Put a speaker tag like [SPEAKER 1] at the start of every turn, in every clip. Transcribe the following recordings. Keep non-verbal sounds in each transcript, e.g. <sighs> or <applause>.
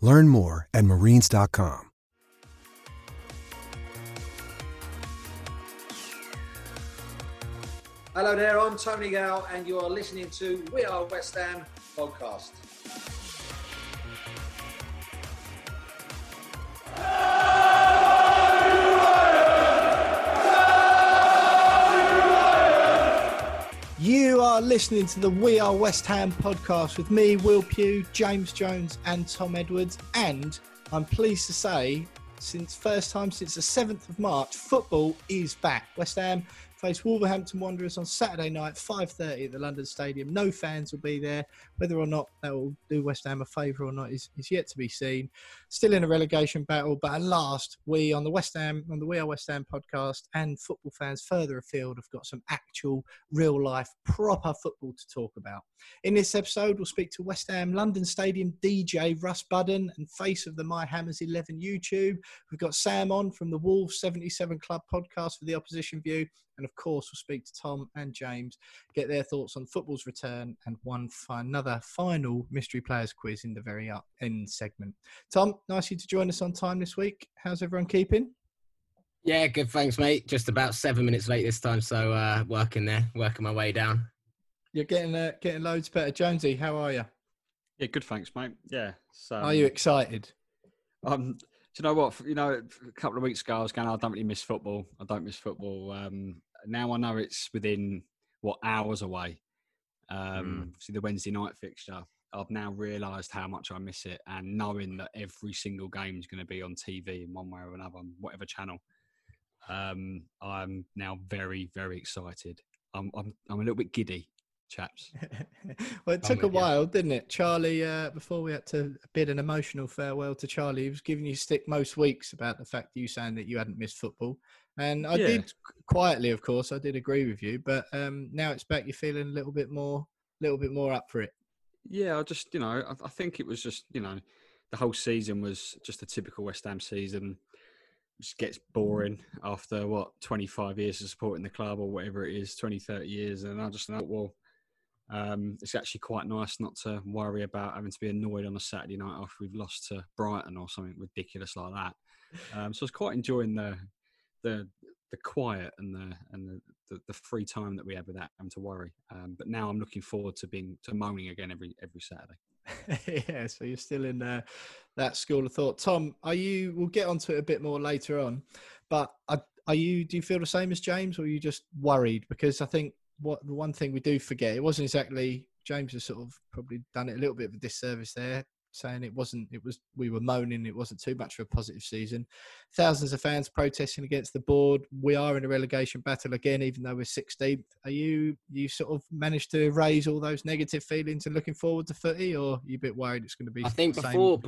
[SPEAKER 1] Learn more at marines.com.
[SPEAKER 2] Hello there, I'm Tony Gale, and you are listening to We Are West Ham podcast.
[SPEAKER 3] You are listening to the We Are West Ham podcast with me, Will Pugh, James Jones, and Tom Edwards. And I'm pleased to say, since first time since the 7th of March, football is back. West Ham face Wolverhampton Wanderers on Saturday night, 5.30 at the London Stadium. No fans will be there. Whether or not that will do West Ham a favour or not is, is yet to be seen. Still in a relegation battle, but at last, we on the West Ham, on the We Are West Ham podcast and football fans further afield have got some actual, real life, proper football to talk about. In this episode, we'll speak to West Ham London Stadium DJ Russ Budden and face of the My Hammers 11 YouTube. We've got Sam on from the Wolves 77 Club podcast for the opposition view. And of course, we'll speak to Tom and James, get their thoughts on football's return, and one another final mystery players quiz in the very up end segment. Tom, nice you to join us on time this week. How's everyone keeping?
[SPEAKER 4] Yeah, good. Thanks, mate. Just about seven minutes late this time, so uh, working there, working my way down.
[SPEAKER 3] You're getting uh, getting loads better, Jonesy. How are you?
[SPEAKER 5] Yeah, good. Thanks, mate. Yeah. So,
[SPEAKER 3] are you excited?
[SPEAKER 5] Um, do you know what? You know, a couple of weeks ago, I was going, I don't really miss football. I don't miss football. Um, now I know it's within what hours away. Um, mm. See the Wednesday night fixture. I've now realised how much I miss it, and knowing that every single game is going to be on TV in one way or another, on whatever channel. Um, I'm now very, very excited. I'm, I'm, I'm a little bit giddy chaps. <laughs>
[SPEAKER 3] well, it took a while, didn't it? Charlie, uh, before we had to bid an emotional farewell to Charlie, he was giving you stick most weeks about the fact you saying that you hadn't missed football. And I yeah. did quietly, of course, I did agree with you. But um, now it's back, you're feeling a little bit more, a little bit more up for it.
[SPEAKER 5] Yeah, I just, you know, I, I think it was just, you know, the whole season was just a typical West Ham season just gets boring after what 25 years of supporting the club or whatever it is 20 30 years and i just thought well um, it's actually quite nice not to worry about having to be annoyed on a Saturday night after we've lost to Brighton or something ridiculous like that. Um, so I was quite enjoying the the the quiet and the and the, the, the free time that we have without having to worry. Um, but now I'm looking forward to being to moaning again every every Saturday. <laughs>
[SPEAKER 3] yeah, so you're still in uh, that school of thought. Tom, are you? We'll get onto it a bit more later on, but are, are you? Do you feel the same as James, or are you just worried? Because I think what the one thing we do forget, it wasn't exactly James has sort of probably done it a little bit of a disservice there, saying it wasn't it was we were moaning it wasn't too much of a positive season. Thousands of fans protesting against the board. We are in a relegation battle again, even though we're 16th. Are you you sort of managed to raise all those negative feelings and looking forward to footy, or you a bit worried it's going to be?
[SPEAKER 4] I think before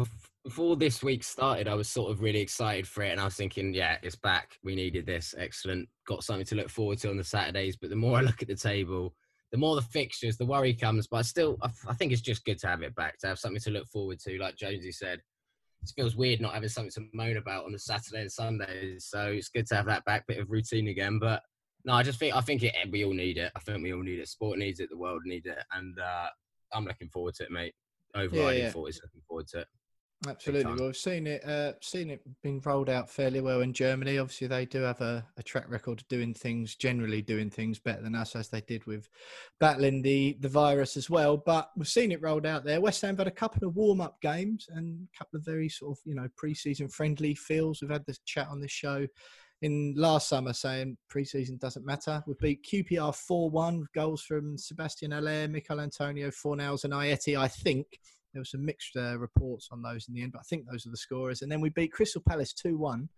[SPEAKER 4] before this week started, I was sort of really excited for it, and I was thinking, yeah, it's back. We needed this. Excellent. Got something to look forward to on the Saturdays. But the more I look at the table, the more the fixtures, the worry comes. But still, I, I think it's just good to have it back, to have something to look forward to. Like Jonesy said, it feels weird not having something to moan about on the Saturday and Sundays. So it's good to have that back bit of routine again. But no, I just think I think it, we all need it. I think we all need it. Sport needs it. The world needs it, and uh, I'm looking forward to it, mate. Overriding yeah, yeah. thought is looking forward to it.
[SPEAKER 3] Absolutely. Well, we've seen it, uh, seen it being rolled out fairly well in Germany. Obviously, they do have a, a, track record of doing things, generally doing things better than us, as they did with battling the, the virus as well. But we've seen it rolled out there. West Ham had a couple of warm up games and a couple of very sort of, you know, pre season friendly feels. We've had this chat on this show in last summer saying pre-season doesn't matter. We beat QPR 4-1 with goals from Sebastian Haller, Michail Antonio, Fornals and Ajeti, I think. There were some mixed uh, reports on those in the end, but I think those are the scorers. And then we beat Crystal Palace 2 1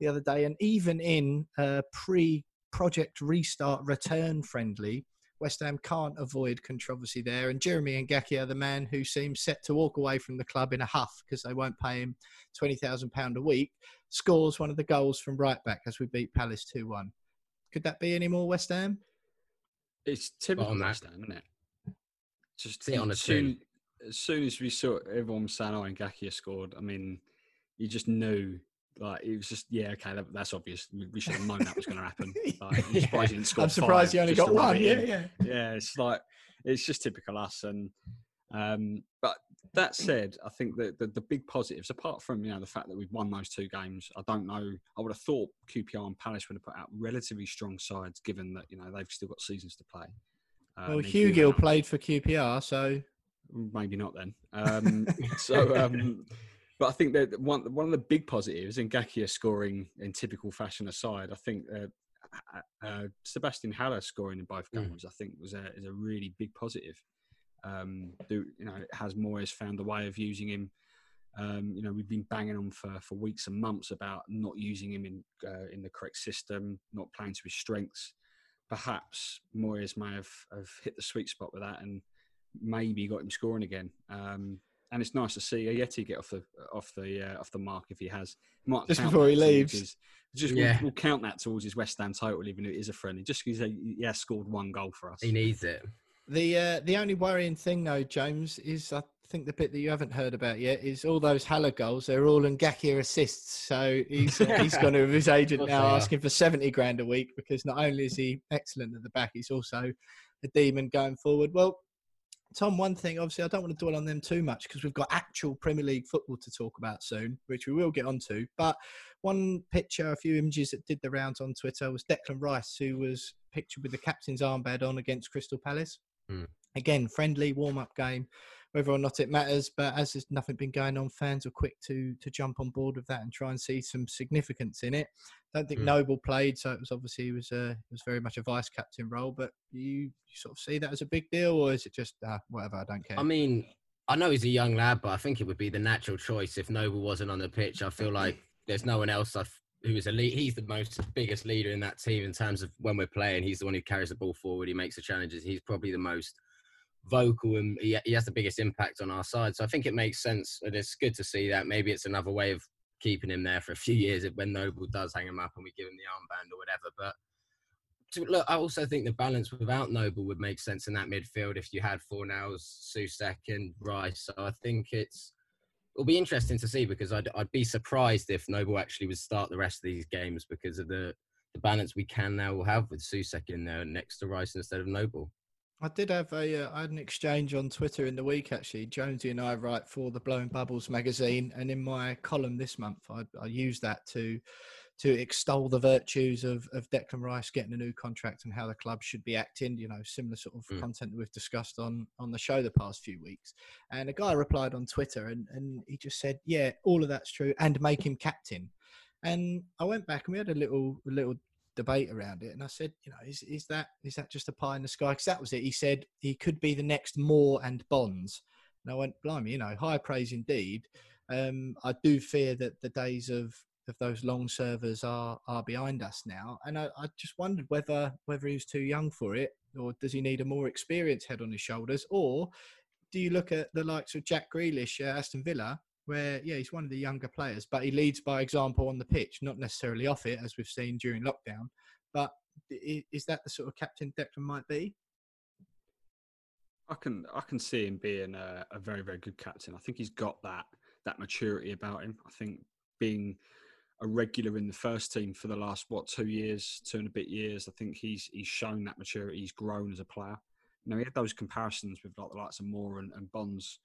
[SPEAKER 3] the other day. And even in uh, pre project restart return friendly, West Ham can't avoid controversy there. And Jeremy Ngakia are the man who seems set to walk away from the club in a huff because they won't pay him £20,000 a week, scores one of the goals from right back as we beat Palace 2 1. Could that be any more West Ham?
[SPEAKER 5] It's typical West Ham, isn't it?
[SPEAKER 4] Just See it on the two,
[SPEAKER 5] as soon as we saw everyone was saying, "Oh, Ngakia scored," I mean, you just knew. Like it was just yeah, okay, that, that's obvious. We, we, should have known that was going to happen. <laughs> Like, I'm surprised you didn't score.
[SPEAKER 3] I'm surprised
[SPEAKER 5] you
[SPEAKER 3] only got one. Yeah, yeah,
[SPEAKER 5] yeah. It's like it's just typical us. And um, but that said, I think that the, the, big positives, apart from you know the fact that we've won those two games, I don't know. I would have thought QPR and Palace would have put out relatively strong sides, given that you know they've still got seasons to play.
[SPEAKER 3] Uh, well, Hugill played for QPR, so
[SPEAKER 5] maybe not then. Um, <laughs> so, um, but I think that one one of the big positives, in Ngakia scoring in typical fashion aside, I think uh, uh, Sebastian Haller scoring in both mm. games, mm. I think was a is a really big positive. Um, do, you know, has Moyes found a way of using him? Um, you know, we've been banging on for, for weeks and months about not using him in uh, in the correct system, not playing to his strengths. Perhaps Moyes may have, have hit the sweet spot with that and maybe got him scoring again. Um, and it's nice to see Ajeti get off the off the uh, off the mark if he has.
[SPEAKER 3] Might just before he leaves. His,
[SPEAKER 5] just yeah. we'll, we'll, count that towards his West Ham title, even if it is a friendly. Just because he has scored one goal for us.
[SPEAKER 4] He needs it.
[SPEAKER 3] The uh, the only worrying thing though, James, is I think the bit that you haven't heard about yet is all those Haller goals. They're all Ngakia assists. So he's <laughs> he's gone to his agent now asking for seventy grand a week because not only is he excellent at the back, he's also a demon going forward. Well, Tom, one thing, obviously, I don't want to dwell on them too much because we've got actual Premier League football to talk about soon, which we will get onto. But one picture, a few images that did the rounds on Twitter was Declan Rice, who was pictured with the captain's armband on against Crystal Palace. Mm. Again, friendly warm up game whether or not it matters. But as there's nothing been going on, fans are quick to to jump on board with that and try and see some significance in it. I Don't think mm. Noble played, so it was obviously it was a it was very much a vice captain role. But you, you sort of see that as a big deal, or is it just uh, whatever? I don't care.
[SPEAKER 4] I mean, I know he's a young lad, but I think it would be the natural choice if Noble wasn't on the pitch. I feel like there's no one else I've, who is a lead. He's the most biggest leader in that team in terms of when we're playing. He's the one who carries the ball forward. He makes the challenges. He's probably the most vocal and he, he has the biggest impact on our side. So I think it makes sense, and it's good to see that. Maybe it's another way of keeping him there for a few years when Noble does hang him up and we give him the armband or whatever. But to, look, I also think the balance without Noble would make sense in that midfield if you had Fornals, Soucek, and Rice. So I think it's it'll be interesting to see because I'd I'd be surprised if Noble actually would start the rest of these games because of the the balance we can now have with Soucek in there next to Rice instead of Noble.
[SPEAKER 3] I did have a uh, I had an exchange on Twitter in the week actually. Jonesy and I write for the Blowing Bubbles magazine, and in my column this month, I, I used that to to extol the virtues of of Declan Rice getting a new contract and how the club should be acting. You know, similar sort of mm. content that we've discussed on on the show the past few weeks. And a guy replied on Twitter, and and he just said, "Yeah, all of that's true, and make him captain." And I went back and we had a little a little debate around it. And I said, you know, is, is that is that just a pie in the sky? Because that was it. He said he could be the next Moore and Bonds. And I went, blimey, you know, high praise indeed. Um, I do fear that the days of of those long servers are are behind us now. And I, I just wondered whether whether he was too young for it, or does he need a more experienced head on his shoulders, or do you look at the likes of Jack Grealish, uh, Aston Villa, where yeah he's one of the younger players but he leads by example on the pitch not necessarily off it as we've seen during lockdown but is that the sort of captain Declan might be
[SPEAKER 5] I can I can see him being a, a very very good captain I think he's got that that maturity about him. I think being a regular in the first team for the last what two years, two and a bit years, I think he's he's shown that maturity. He's grown as a player. You know, he had those comparisons with like the likes of Moore and, and Bonds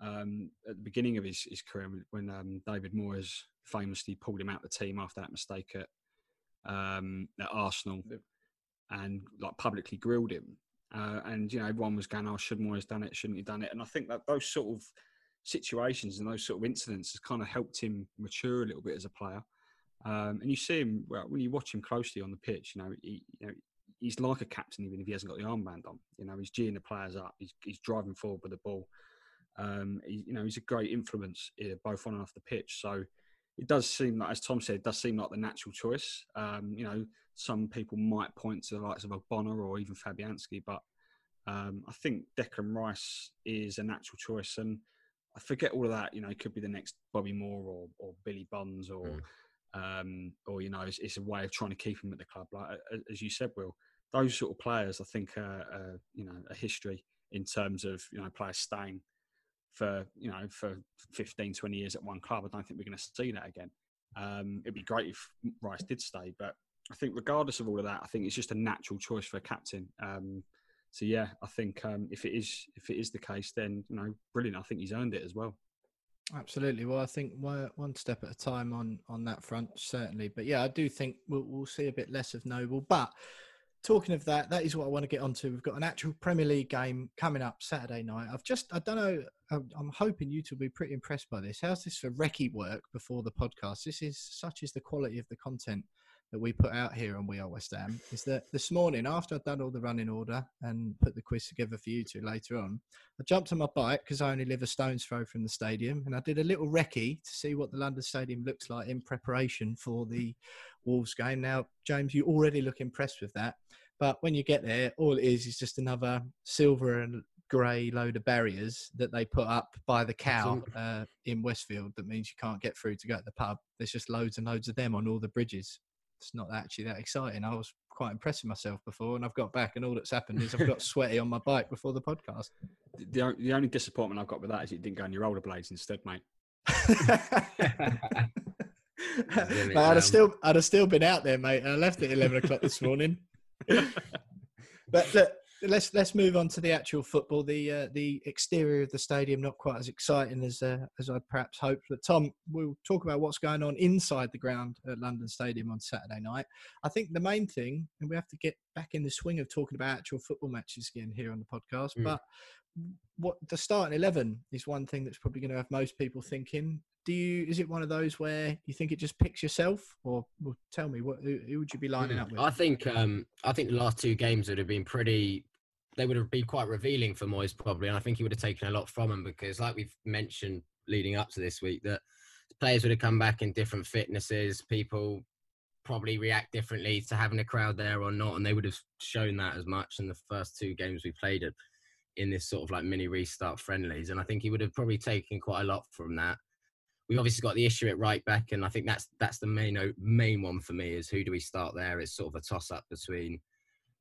[SPEAKER 5] um, at the beginning of his, his career when um, David Moyes famously pulled him out the team after that mistake at um, at Arsenal and like publicly grilled him. Uh, and you know, everyone was going, "Oh, should Moyes done it? Shouldn't he done it?" And I think that those sort of situations and those sort of incidents has kind of helped him mature a little bit as a player. Um, and you see him well, when you watch him closely on the pitch. You know, he, you know, he's like a captain even if he hasn't got the armband on. You know, he's geeing the players up. He's, he's driving forward with the ball. Um, he, you know, he's a great influence here, both on and off the pitch. So it does seem like, as Tom said, it does seem like the natural choice. Um, you know, some people might point to the likes of Ogbonna or even Fabianski, but um, I think Declan Rice is a natural choice. And I forget all of that. You know, it could be the next Bobby Moore or, or Billy Bonds or, mm. um, or you know, it's, it's, a way of trying to keep him at the club. Like as you said, Will, those sort of players, I think, are, are you know, a history in terms of you know players staying for you know for 15, 20 years at one club. I don't think we're going to see that again. Um, it'd be great if Rice did stay, but I think regardless of all of that, I think it's just a natural choice for a captain. Um, so yeah, I think um, if it is if it is the case, then you know, brilliant. I think he's earned it as well.
[SPEAKER 3] Absolutely. Well, I think one step at a time on on that front, certainly. But yeah, I do think we'll, we'll see a bit less of Noble. But talking of that, that is what I want to get onto. We've got an actual Premier League game coming up Saturday night. I've just, I don't know, um, I'm hoping you to be pretty impressed by this. How's this for recce work before the podcast? This is such is the quality of the content that we put out here on We Are West Ham is that this morning, after I'd done all the running order and put the quiz together for you two later on, I jumped on my bike because I only live a stone's throw from the stadium and I did a little recce to see what the London Stadium looks like in preparation for the Wolves game. Now, James, you already look impressed with that. But when you get there, all it is is just another silver and grey load of barriers that they put up by the cow uh, in Westfield that means you can't get through to go to the pub. There's just loads and loads of them on all the bridges it's not actually that exciting. I was quite impressed with myself before, and I've got back, and all that's happened is I've got <laughs> sweaty on my bike before the podcast.
[SPEAKER 5] The, the only disappointment I've got with that is it didn't go on your rollerblades instead, mate. <laughs>
[SPEAKER 3] but I'd have still, I'd have still been out there, mate. I left at eleven o'clock this morning. <laughs> but look, let's let's move on to the actual football. The uh, the exterior of the stadium not quite as exciting as uh, as I'd perhaps hoped. But Tom, we'll talk about what's going on inside the ground at London Stadium on Saturday night. I think the main thing, and we have to get back in the swing of talking about actual football matches again here on the podcast. Mm. But what the starting eleven is one thing that's probably going to have most people thinking. Do you? Is it one of those where you think it just picks yourself, or well, tell me what who, who, would you be lining mm. up with?
[SPEAKER 4] I think um, I think the last two games would have been pretty they would have been quite revealing for Moyes probably, and I think he would have taken a lot from him because, like we've mentioned leading up to this week, that players would have come back in different fitnesses. People probably react differently to having a crowd there or not, and they would have shown that as much in the first two games we played it in this sort of like mini restart friendlies. And I think he would have probably taken quite a lot from that. We've obviously got the issue at right back, and I think that's that's the main main one for me is who do we start there? It's sort of a toss up between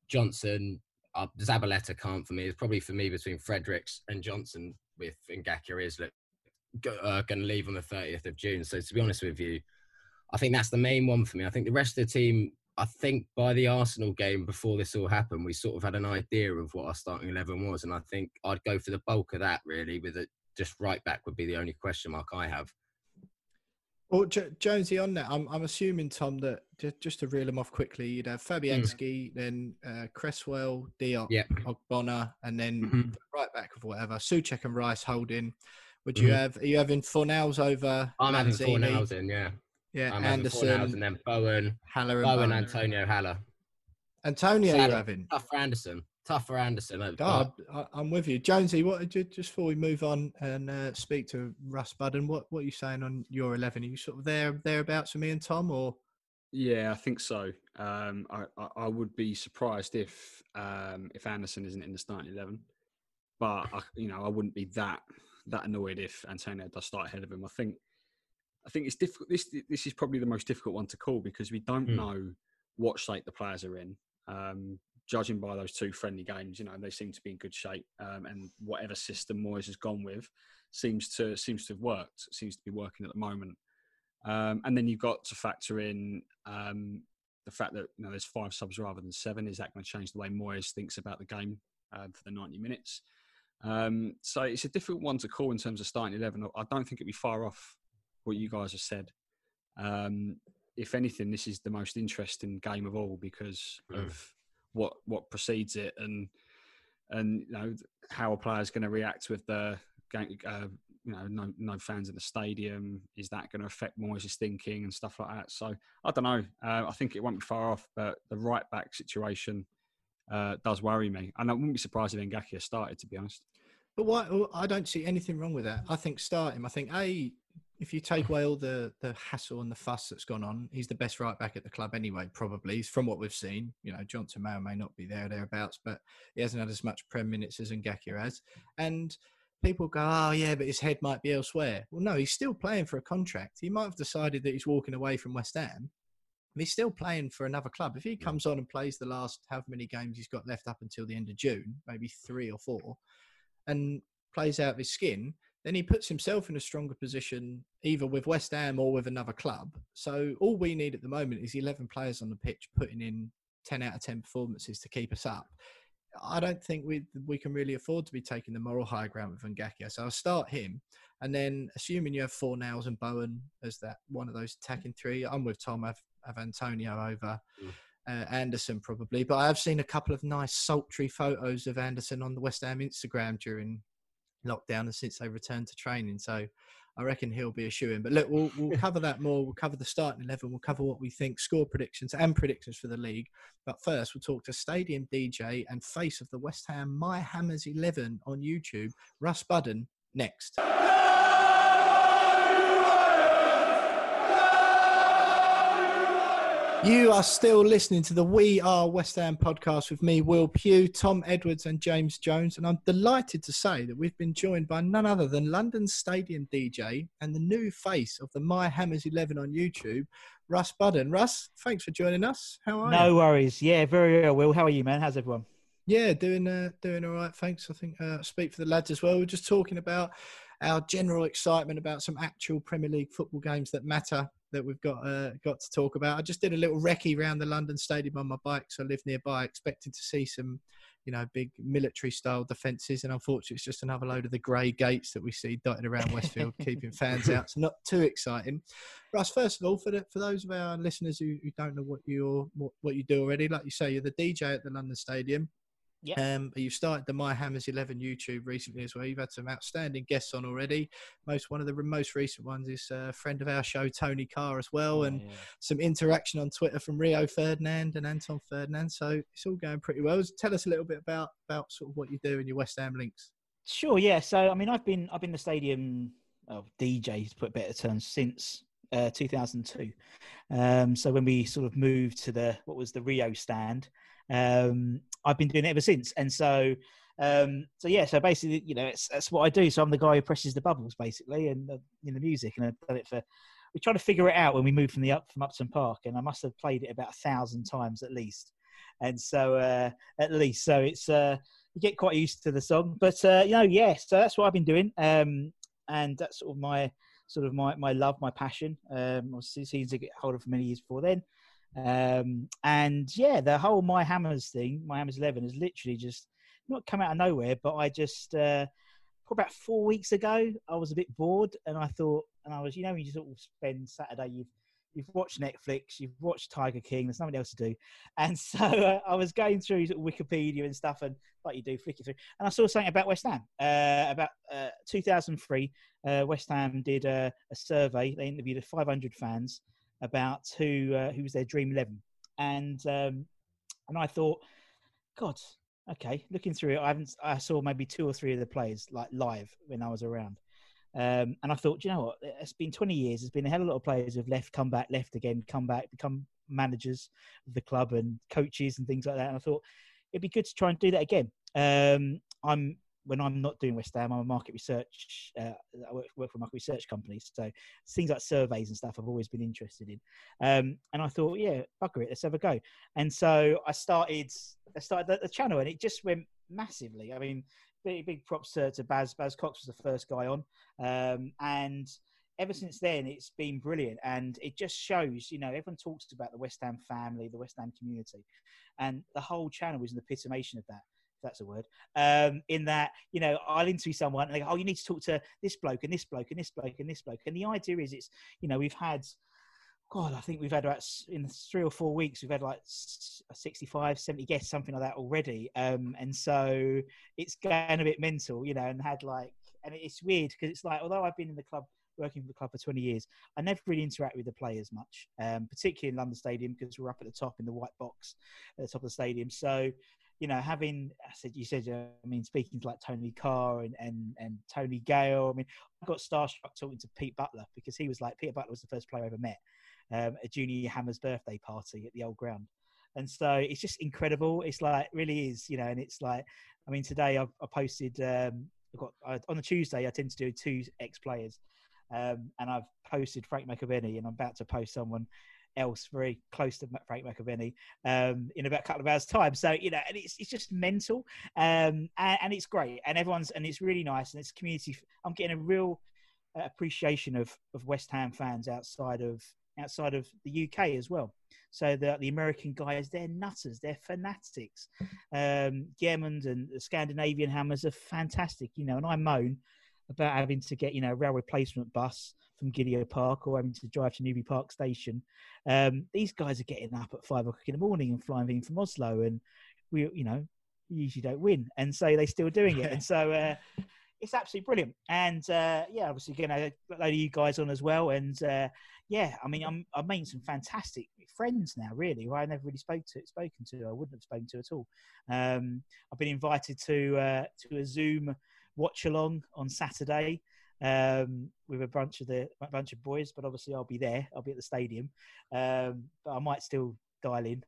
[SPEAKER 4] Johnson, uh, Zabaleta can't for me. It's probably for me between Fredericks and Johnson with Ngakia is uh, going to leave on the 30th of June. So to be honest with you, I think that's the main one for me. I think the rest of the team, I think by the Arsenal game before this all happened, we sort of had an idea of what our starting 11 was. And I think I'd go for the bulk of that really with it. Just right back would be the only question mark I have.
[SPEAKER 3] Well, J- Jonesy, on that, I'm, I'm assuming Tom that just, just to reel them off quickly, you'd have Fabianski, mm. then uh, Cresswell, Diop, yep. Ogbonna, and then mm-hmm. right back of whatever. Soucek and Rice holding. Would you mm-hmm. have? Are you having Fornals over?
[SPEAKER 4] I'm Lanzini? having Fornals in, yeah.
[SPEAKER 3] Yeah,
[SPEAKER 4] I'm
[SPEAKER 3] Anderson,
[SPEAKER 4] and then Bowen,
[SPEAKER 3] Haller,
[SPEAKER 4] and Bowen, Bowen. Antonio Haller.
[SPEAKER 3] Antonio, you're having
[SPEAKER 4] tough for Anderson tough for Anderson.
[SPEAKER 3] God, I, am with you, Jonesy. What did you just before we move on and uh, speak to Russ Budden, what what are you saying on your eleven? Are you sort of there thereabouts for me and Tom, or?
[SPEAKER 5] Yeah, I think so. Um, I, I, I would be surprised if um, if Anderson isn't in the starting eleven, but I, you know I wouldn't be that that annoyed if Antonio does start ahead of him. I think I think it's difficult. This this is probably the most difficult one to call because we don't mm. know what shape the players are in. Um, judging by those two friendly games, you know, they seem to be in good shape. Um, and whatever system Moyes has gone with seems to seems to have worked. Seems to be working at the moment. Um, and then you've got to factor in um, the fact that you know there's five subs rather than seven. Is that going to change the way Moyes thinks about the game uh, for the 90 minutes? Um, so it's a difficult one to call in terms of starting 11. I don't think it'd be far off what you guys have said. Um, if anything, this is the most interesting game of all because of what what precedes it and and you know how a player's going to react with the. Uh, you know, no, no fans in the stadium. Is that going to affect Moyes' thinking and stuff like that? So I don't know. Uh, I think it won't be far off, but the right back situation uh, does worry me, and I wouldn't be surprised if Ngakia started. To be honest.
[SPEAKER 3] But why? I don't see anything wrong with that. I think start him. I think a if you take away all the the hassle and the fuss that's gone on, he's the best right back at the club anyway. Probably from what we've seen. You know, Johnson may or may not be there thereabouts, but he hasn't had as much prem minutes as Ngakia has. And people go, "Oh yeah, but his head might be elsewhere." Well, no, he's still playing for a contract. He might have decided that he's walking away from West Ham. He's still playing for another club. If he comes on and plays the last however many games he's got left up until the end of June, maybe three or four, and plays out of his skin, then he puts himself in a stronger position either with West Ham or with another club. So all we need at the moment is 11 players on the pitch putting in 10 out of 10 performances to keep us up. I don't think we we can really afford to be taking the moral high ground with Ngakia. So I'll start him, and then assuming you have Fornals and Bowen as that one of those attacking three, I'm with Tom. I've, I've Antonio over. Mm. Uh, Anderson probably, but I have seen a couple of nice sultry photos of Anderson on the West Ham Instagram during lockdown and since they returned to training. So I reckon he'll be a shoe in. But look, we'll, we'll <laughs> cover that more. We'll cover the starting 11. We'll cover what we think, score predictions and predictions for the league. But first, we'll talk to Stadium DJ and face of the West Ham My Hammers 11 on YouTube, Russ Budden, next. You are still listening to the We Are West Ham podcast with me, Will Pugh, Tom Edwards, and James Jones. And I'm delighted to say that we've been joined by none other than London Stadium DJ and the new face of the My Hammers 11 on YouTube, Russ Budden. Russ, thanks for joining us. How are
[SPEAKER 6] no
[SPEAKER 3] you?
[SPEAKER 6] No worries. Yeah, very well, Will. How are you, man? How's everyone?
[SPEAKER 3] Yeah, doing uh, doing all right. Thanks. I think uh, speak for the lads as well. We're just talking about our general excitement about some actual Premier League football games that matter that we've got uh, got to talk about. I just did a little recce around the London Stadium on my bike, so I live nearby, expecting to see some, you know, big military style defences, and unfortunately, it's just another load of the grey gates that we see dotted around Westfield, <laughs> keeping fans out. It's not too exciting. Russ, first of all, for the, for those of our listeners who, who don't know what you what, what you do already, like you say, you're the DJ at the London Stadium. Yeah. Um, you've started the My Hammers 11 YouTube recently as well. You've had some outstanding guests on already. Most one of the most recent ones is a friend of our show, Tony Carr, as well, oh, and yeah. some interaction on Twitter from Rio Ferdinand and Anton Ferdinand. So it's all going pretty well. Tell us a little bit about about sort of what you do in your West Ham links.
[SPEAKER 6] Sure. Yeah. So I mean, I've been I've been the stadium oh, DJ to put better terms since uh, 2002. Um, so when we sort of moved to the what was the Rio stand um, I've been doing it ever since. And so, um, so yeah, so basically, you know, it's, that's what I do. So I'm the guy who presses the bubbles basically, and uh, in the music, and I've done it for. We tried to figure it out when we moved from the up from Upton Park, and I must have played it about a thousand times at least. And so, uh, at least, so it's uh, you get quite used to the song. But uh, you know, yeah, so that's what I've been doing, um, and that's sort of my sort of my my love, my passion. Um, I was to get hold of for many years before then. Um, and yeah, the whole My Hammers thing, My Hammers 11, has literally just not come out of nowhere, but I just, uh, about four weeks ago, I was a bit bored and I thought, and I was, you know, when you sort of spend Saturday, you've, you've watched Netflix, you've watched Tiger King, there's nothing else to do. <laughs> And so uh, I was going through sort of Wikipedia and stuff, and like you do, flick it through. And I saw something about West Ham. Uh, about uh, 2003, uh, West Ham did a, a survey. They interviewed 500 fans about who uh, who was their dream eleven, and um, and I thought, God, okay, looking through it, I haven't I saw maybe two or three of the players like live when I was around. Um, and I thought, you know what? It's been 20 years. There's been a hell of a lot of players who've left, come back, left again, come back, become managers of the club and coaches and things like that. And I thought it'd be good to try and do that again. Um, I'm when I'm not doing West Ham, I'm a market research. Uh, I work, work, for a market research company, so things like surveys and stuff I've always been interested in. Um, and I thought, yeah, bugger it, let's have a go. And so I started I started the, the, channel, and it just went massively. I mean, big big props to, to Baz. Baz Cox was the first guy on, um, and ever since then, it's been brilliant. And it just shows, you know, everyone talks about the West Ham family, the West Ham community, and the whole channel is an epitomation of that that's a word. Um, in that, you know, I'll interview someone and they go, oh, you need to talk to this bloke and this bloke and this bloke and this bloke. And the idea is it's, you know, we've had, God, I think we've had about in three or four weeks, we've had like 65, 70 guests, something like that already. Um, and so it's going a bit mental, you know, and had like, and it's weird because it's like, although I've been in the club working for the club for 20 years, I never really interact with the players much, um, particularly in London Stadium because we're up at the top in the white box at the top of the stadium. So you know, having I said you said I mean speaking to like Tony Carr and and and Tony Gale. I mean, I got starstruck talking to Pete Butler because he was like Peter Butler was the first player I ever met um, at Junior Hammers' birthday party at the old ground, and so it's just incredible. It's like really is, you know, and it's like I mean today I've I posted um, I've got I, on a Tuesday I tend to do two ex players. Um, and I've posted Frank McAvenny, and I'm about to post someone else very close to Frank McAvenny um, in about a couple of hours' time. So you know, and it's it's just mental, um, and, and, it's great, and everyone's and it's really nice, and it's community. I'm getting a real uh, appreciation of of West Ham fans outside of outside of the UK as well. So the the American guys, they're nutters, they're fanatics. Um, Germans and the Scandinavian Hammers are fantastic, you know, and I moan about having to get you know a rail replacement bus from Gidea Park or having to drive to Newbury Park Station. Um, these guys are getting up at five o'clock in the morning and flying in from Oslo, and we, you know, usually don't win, and so they're still doing it, and so. Uh, it's absolutely brilliant, and uh, yeah, obviously going to load of you guys on as well, and uh, yeah, I mean, I'm I've made some fantastic friends now, really, who I never really spoke to, spoken to, I wouldn't have spoken to at all. Um, I've been invited to uh, to a Zoom watch along on Saturday um, with a bunch of the a bunch of boys. But obviously, I'll be there. I'll be at the stadium, um, but I might still dial in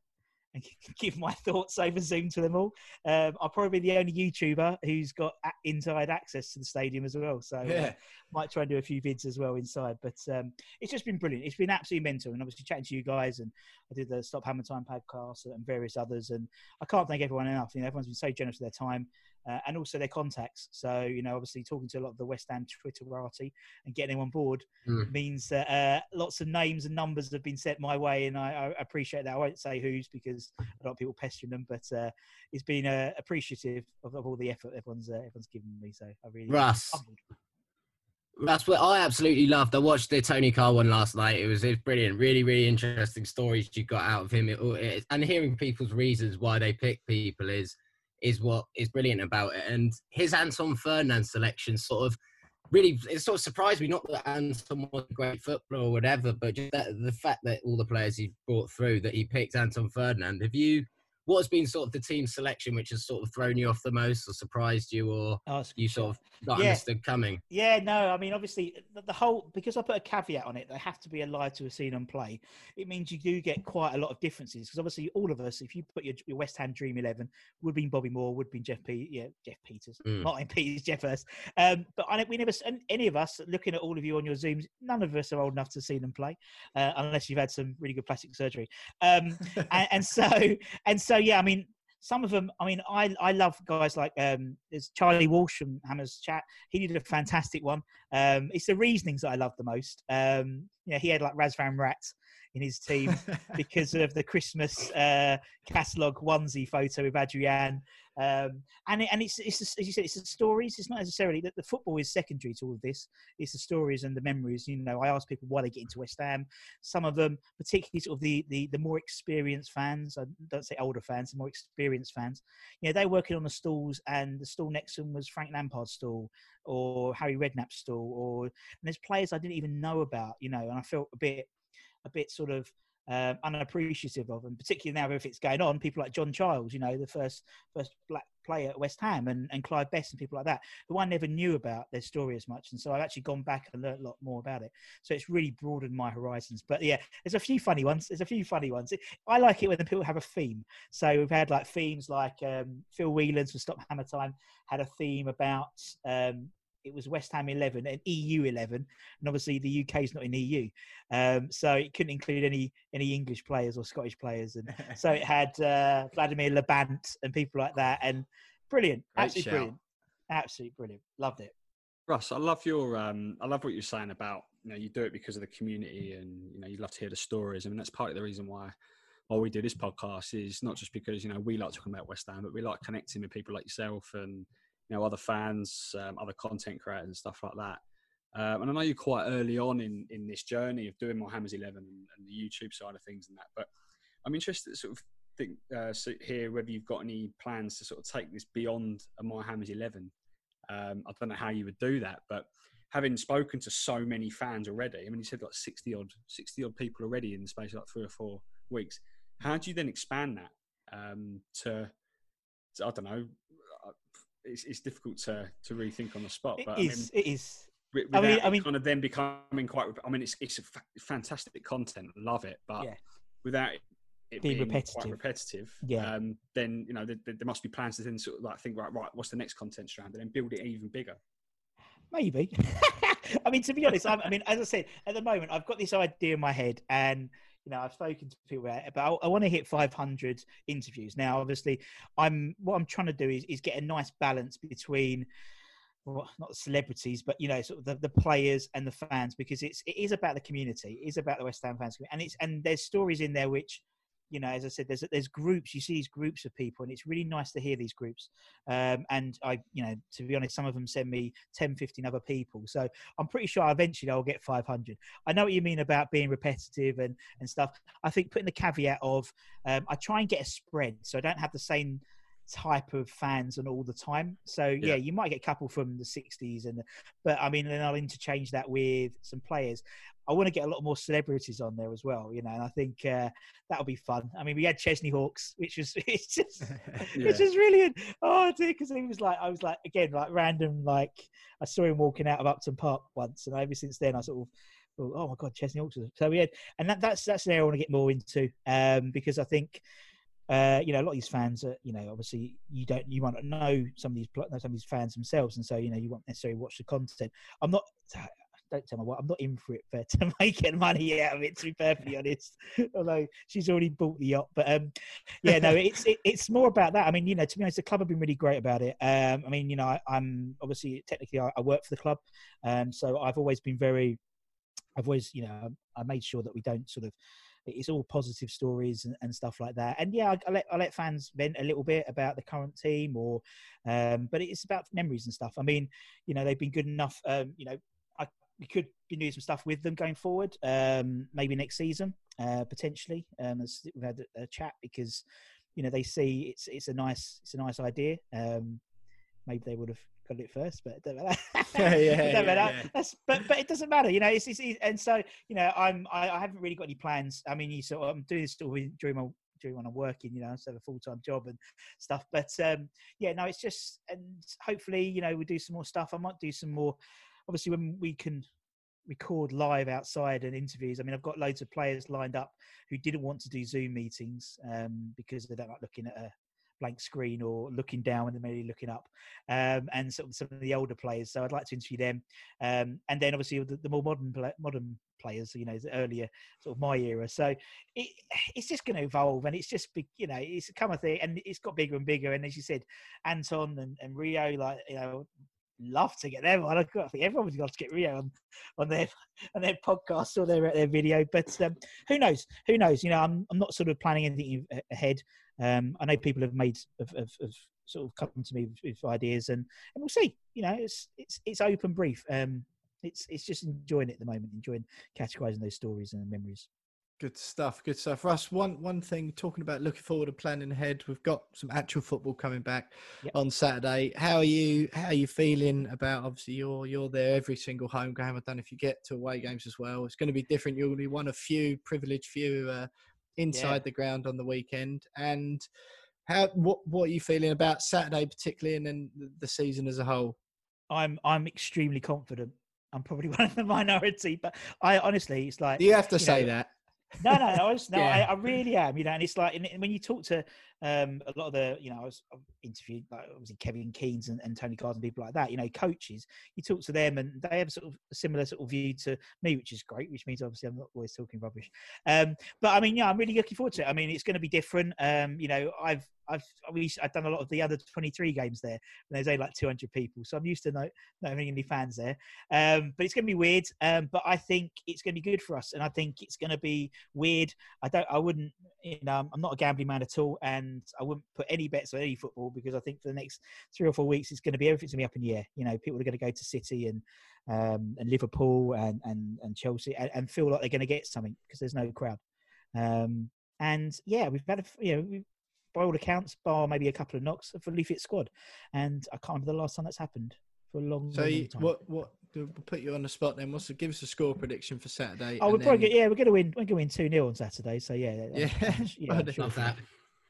[SPEAKER 6] and <laughs> give my thoughts over Zoom to them all. Um, I'll probably be the only YouTuber who's got inside access to the stadium as well. So uh, yeah. uh, might try and do a few vids as well inside. But um, it's just been brilliant. It's been absolutely mental. And obviously chatting to you guys and I did the Stop Hammer Time podcast and various others. And I can't thank everyone enough. You know, everyone's been so generous with their time uh, and also their contacts. So, you know, obviously talking to a lot of the West Ham Twitterati and getting them on board mm. means that uh, lots of names and numbers have been sent my way, and I, I, appreciate that. I won't say who's because a lot of people pestering them, but uh, it's been uh, appreciative of, of, all the effort everyone's uh, everyone's given me. So I really
[SPEAKER 4] Russ. That's what I absolutely loved. I watched the Tony Carr one last night. It was, it was brilliant. Really, really interesting stories you got out of him. It, it, and hearing people's reasons why they pick people is is what is brilliant about it. And his Anton Ferdinand selection sort of really it sort of surprised me. Not that Anton was a great footballer or whatever, but just that, the fact that all the players he brought through that he picked Anton Ferdinand. Have you what has been sort of the team selection which has sort of thrown you off the most or surprised you or oh, you sort of not yeah. understood coming?
[SPEAKER 6] Yeah, no, I mean, obviously, the, the, whole, because I put a caveat on it, they have to be alive to have seen them play. It means you do get quite a lot of differences because obviously, all of us, if you put your, your West Ham Dream 11, would have been Bobby Moore, would have been Jeff P, yeah, Jeff Peters, mm. Martin <laughs> Peters, Geoff Hurst. Um, but I, we never, any of us looking at all of you on your Zooms, none of us are old enough to see them play uh, unless you've had some really good plastic surgery. Um, <laughs> and, and so, and so, yeah, I mean, some of them, I mean, I I love guys like um, there's Charlie Walsh from Hammers Chat. He did a fantastic one. Um, it's the reasonings that I love the most. Um, know, he had like Razvan Rat in his team <laughs> because of the Christmas uh, catalogue onesie photo with Adrian. Um, and it, and it's, it's as you said, it's the stories. It's not necessarily that the football is secondary to all of this. It's the stories and the memories. You know, I ask people why they get into West Ham. Some of them, particularly sort of the the, the more experienced fans, I don't say older fans, the more experienced fans. You know, they're working on the stalls, and the stall next to them was Frank Lampard's stall or Harry Redknapp's stall, or and there's players I didn't even know about. You know, and I felt a bit a bit sort of um, unappreciative of, and particularly now if it's going on, people like John Charles, you know, the first first black player at West Ham, and, and Clive Best and people like that, who I never knew about their story as much, and so I've actually gone back and learned a lot more about it. So it's really broadened my horizons. But yeah, there's a few funny ones. There's a few funny ones. I like it when the people have a theme. So we've had like themes like um, Phil Whelans for Stop Hammer Time had a theme about um, it was West Ham 11 and EU 11, and obviously the UK is not in EU, um, so it couldn't include any any English players or Scottish players, and <laughs> so it had uh, Vladimir Labant and people like that, and brilliant,
[SPEAKER 5] Great
[SPEAKER 6] absolutely
[SPEAKER 5] shout.
[SPEAKER 6] brilliant, absolutely brilliant, loved it.
[SPEAKER 5] Russ, I love your um, I love what you're saying about you know you do it because of the community and you know you love to hear the stories. I mean that's part of the reason why why we do this podcast is not just because you know we like talking about West Ham, but we like connecting with people like yourself and you know other fans, um, other content creators and stuff like that. Um, and I know you're quite early on in in this journey of doing more Hammers Eleven and, and the YouTube side of things and that. But I'm interested to sort of think uh, hear whether you've got any plans to sort of take this beyond a My Hammers Eleven. Um, I don't know how you would do that, but having spoken to so many fans already, I mean, you said like 60 odd, 60 odd people already in the space of like three or four weeks. How do you then expand that um, to, to, I don't know, uh, it's, it's difficult to, to really think on the spot,
[SPEAKER 6] It
[SPEAKER 5] but
[SPEAKER 6] is,
[SPEAKER 5] I mean,
[SPEAKER 6] it is. I mean- I mean-
[SPEAKER 5] kind of then becoming quite, I mean, it's, it's a fa- fantastic content, love it, but
[SPEAKER 6] Yeah.
[SPEAKER 5] without it, it
[SPEAKER 6] Being
[SPEAKER 5] being,
[SPEAKER 6] repetitive.
[SPEAKER 5] quite repetitive,
[SPEAKER 6] Yeah.
[SPEAKER 5] um, then you know there, there there must be plans to then sort of like think right, right, what's the next content strand, and then build it even bigger.
[SPEAKER 6] Maybe. <laughs> I mean, to be honest, I'm, I mean, as I said, at the moment, I've got this idea in my head, and you know, I've spoken to people about I want to hit 500 interviews. Now, obviously, I'm what I'm trying to do is, is get a nice balance between. Well, not celebrities, but you know, sort of the, the players and the fans, because it's it is about the community, it is about the West Ham fans, and it's and there's stories in there which, you know, as I said, there's there's groups. You see these groups of people, and it's really nice to hear these groups. Um, and I, you know, to be honest, some of them send me 10, 15 other people. So I'm pretty sure eventually I'll get 500. I know what you mean about being repetitive and, and stuff. I think putting the caveat of um, I try and get a spread so I don't have the same type of fans and all the time. So yeah,
[SPEAKER 5] Yeah.
[SPEAKER 6] you might get a couple from the 60s and but I mean then I'll interchange that with some players. I want to get a lot more celebrities on there as well, you know, and I think uh, that'll be fun. I mean, we had Chesney Hawks, which was <laughs> it's just <laughs>
[SPEAKER 5] Yeah.
[SPEAKER 6] it's just really oh dear because he was like I was like again like random like I saw him walking out of Upton Park once and ever since then I sort of oh my god Chesney Hawks so we had and that, that's that's an area I want to get more into um because I think uh, you know, a lot of these fans are, you know, obviously you don't, you might not know some of these, some of these fans themselves, and so you know, you won't necessarily watch the content. I'm not, <sighs> don't tell my wife, I'm not in for it for <laughs> to make any money out of it. To be perfectly <laughs> honest, although she's already bought the yacht, but um, yeah, no, <laughs> it's it, it's more about that. I mean, you know, to be honest, the club have been really great about it. Um, I mean, you know, I, I'm obviously technically I, I work for the club, um, so I've always been very, I've always, you know, I made sure that we don't sort of it's all positive stories and, and stuff like that. And yeah, I, I let I let fans vent a little bit about the current team, or um, but it's about memories and stuff. I mean, you know, they've been good enough. Um, you know, I we could be doing some stuff with them going forward. Um, maybe next season, uh, potentially. Um, as we've had a, a chat because you know they see it's it's a nice it's a nice idea. Um, maybe they would have got it first, but don't matter. <laughs> <laughs>
[SPEAKER 3] Yeah, yeah, yeah.
[SPEAKER 6] That's, but but it doesn't matter, you know. It's, it's, it's and so you know I'm I, I haven't really got any plans. I mean, you sort of, I'm doing this sort of during my during when I'm working, you know, of a full time job and stuff. But um, yeah, no, it's just and hopefully you know we do some more stuff. I might do some more. Obviously, when we can record live outside and interviews. I mean, I've got loads of players lined up who didn't want to do Zoom meetings um, because they don't like looking at a blank screen or looking down and maybe looking up, um, and sort of some of the older players. So I'd like to interview them, um, and then obviously the, the more modern modern players, you know, the earlier sort of my era. So it, it's just going to evolve, and it's just you know, it's come a thing, and it's got bigger and bigger. And as you said, Anton and, and Rio, like you know. Love to get them on. I think everyone's got to get Rio on, on their on their podcast or their their video. But um, who knows? Who knows? You know, I'm I'm not sort of planning anything ahead. Um, I know people have made have, have, have sort of come to me with, with ideas, and, and we'll see. You know, it's it's it's open brief. Um, it's it's just enjoying it at the moment, enjoying categorizing those stories and memories.
[SPEAKER 3] Good stuff. Good stuff. Russ, one one thing talking about looking forward and planning ahead. We've got some actual football coming back
[SPEAKER 6] Yep.
[SPEAKER 3] on Saturday. How are you? How are you feeling about? Obviously, you're you're there every single home game. I don't know if you get to away games as well. It's going to be different. You'll be one of few privileged few uh, inside
[SPEAKER 6] Yeah.
[SPEAKER 3] the ground on the weekend. And how what what are you feeling about Saturday particularly, and then the- season as a whole?
[SPEAKER 6] I'm I'm extremely confident. I'm probably <laughs> one of the minority, but I honestly, it's like
[SPEAKER 3] You have to
[SPEAKER 6] you
[SPEAKER 3] say
[SPEAKER 6] know,
[SPEAKER 3] that.
[SPEAKER 6] No, no, I was, no, <laughs> I, I really am. You know, and it's like and when you talk to um, a lot of the, you know, I was interviewed like obviously Kevin Keens and, and Tony Carrs and people like that. You know, coaches. You talk to them and they have sort of a similar sort of view to me, which is great. Which means obviously I'm not always talking rubbish. Um, but I mean, yeah, I'm really looking forward to it. I mean, it's going to be different. Um, you know, I've I've I've done a lot of the other 23 games there. And there's only like 200 people, so I'm used to not, not having any fans there. Um, but it's going to be weird. Um, but I think it's going to be good for us, and I think it's going to be weird. I don't. I wouldn't. You know, I'm not a gambling man at all, and I wouldn't put any bets on any football because I think for the next three or four weeks it's going to be everything's going to be up in the air. You know, people are going to go to City and um, and Liverpool and and, and Chelsea and, and feel like they're going to get something because there's no crowd. Um, and yeah, we've had a, you know. We've, by all accounts, bar maybe a couple of knocks, a fully fit squad, and I can't remember the last time that's happened for a long, time.
[SPEAKER 3] So
[SPEAKER 6] long, time.
[SPEAKER 3] what what we'll put you on the spot then? What's the, give us a score prediction for Saturday?
[SPEAKER 6] Oh, we're
[SPEAKER 3] and
[SPEAKER 6] probably yeah, we're going to win. We're going to win two 0 on Saturday. So yeah,
[SPEAKER 3] Yeah,
[SPEAKER 6] yeah, <laughs> sure
[SPEAKER 4] Love that.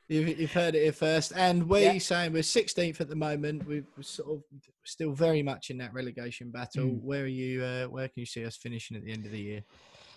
[SPEAKER 3] You've, you've heard it here first, and we're
[SPEAKER 6] Yeah.
[SPEAKER 3] saying we're 16th at the moment. We're sort of still very much in that relegation battle.
[SPEAKER 6] Mm.
[SPEAKER 3] Where are you? Uh, where can you see us finishing at the end of the year?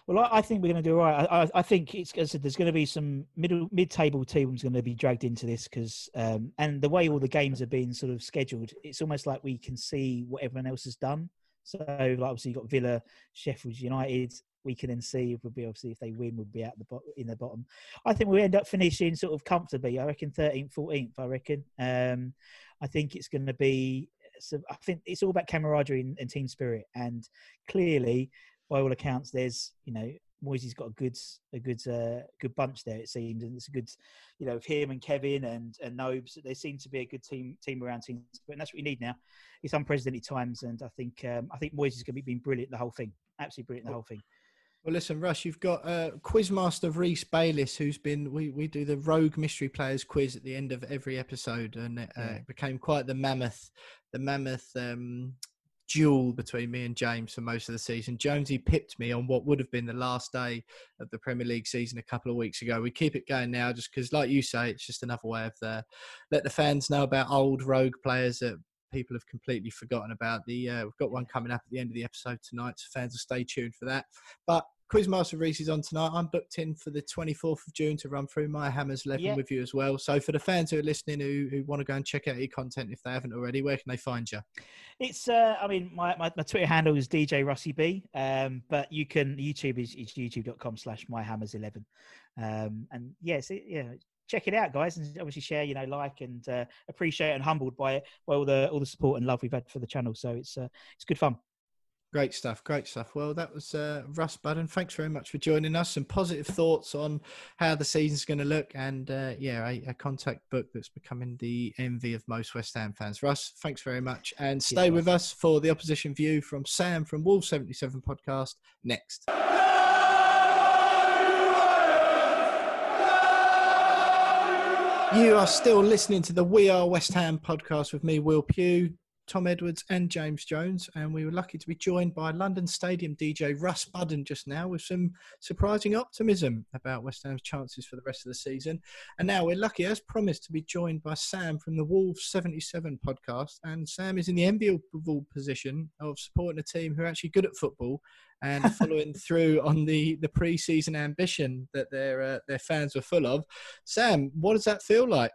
[SPEAKER 6] Well, I, think we're going to do all right. I, I, think it's as I said, there's going to be some middle mid-table teams going to be dragged into this because, um, and the way all the games are being sort of scheduled, it's almost like we can see what everyone else has done. So, like obviously, you've got Villa, Sheffield United. We can then see if we'll be obviously if they win, we'll be at the bottom in the bottom. I think we'll end up finishing sort of comfortably. I reckon 13th, 14th. I reckon. Um, I think it's going to be. So I think it's all about camaraderie and, and team spirit, and clearly by all accounts, there's you know Moyesy's got a good a good uh, good bunch there. It seems, and it's a good you know of him and Kevin and and Nobes. They seem to be a good team team around team, but that's what you need now. It's unprecedented times, and I think um, I think Moyesy's going to be being brilliant the whole thing. Absolutely brilliant the whole thing.
[SPEAKER 3] Well, listen, Russ, you've got uh, Quizmaster Reese Bayliss, who's been we, we do the Rogue Mystery Players quiz at the end of every episode, and it, uh,
[SPEAKER 6] Yeah.
[SPEAKER 3] it became quite the mammoth, the mammoth um, duel between me and James for most of the season. Jonesy pipped me on what would have been the last day of the Premier League season a couple of weeks ago. We keep it going now, just because, like you say, it's just another way of uh, let the fans know about old Rogue players that people have completely forgotten about. The uh, we've got one coming up at the end of the episode tonight, so fans will stay tuned for that. But Quizmaster Reese is on tonight. I'm booked in for the 24th of June to run through my Hammers 11
[SPEAKER 6] Yeah.
[SPEAKER 3] with you as well. So for the fans who are listening who, who want to go and check out your content if they haven't already, where can they find you?
[SPEAKER 6] It's uh, I mean my, my, my Twitter handle is DJ Rusty B, um, but you can YouTube is, is youtube.com slash my Hammers 11. Um, and yes, it, yeah, check it out, guys, and obviously share, you know, like and uh, appreciate and humbled by it, by all the all the support and love we've had for the channel. So it's uh, it's good fun.
[SPEAKER 3] Great stuff, great stuff. Well, that was uh, Russ Budden. Thanks very much for joining us. Some positive thoughts on how the season's going to look, and uh, yeah, a, a contact book that's becoming the envy of most West Ham fans. Russ, thanks very much, and stay
[SPEAKER 6] Russ.
[SPEAKER 3] with us for the opposition view from Sam from Wolves Seventy Seven podcast next. You are still listening to the We Are West Ham podcast with me, Will Pugh, Tom Edwards, and James Jones. And we were lucky to be joined by London Stadium DJ Russ Budden just now with some surprising optimism about West Ham's chances for the rest of the season. And now we're lucky, as promised, to be joined by Sam from the Wolves 77 podcast. And Sam is in the enviable position of supporting a team who are actually good at football and <laughs> following through on the, the pre-season ambition that their uh, their fans were full of. Sam, what does that feel like?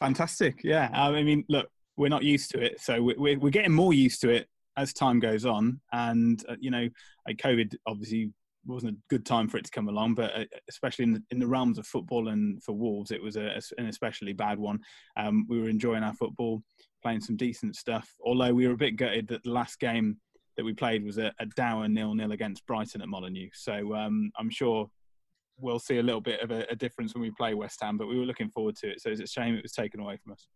[SPEAKER 7] Fantastic. Yeah. I mean, look, we're not used to it. So we- we're, we're getting more used to it as time goes on. And, uh, you know, uh, COVID obviously wasn't a good time for it to come along, but uh, especially in the, in the realms of football and for Wolves, it was a, an especially bad one. Um, we were enjoying our football, playing some decent stuff, although we were a bit gutted that the last game that we played was a, a dour nil-nil against Brighton at Molineux. So um, I'm sure we'll see a little bit of a, a difference when we play West Ham, but we were looking forward to it. So it's a shame it was taken away from us.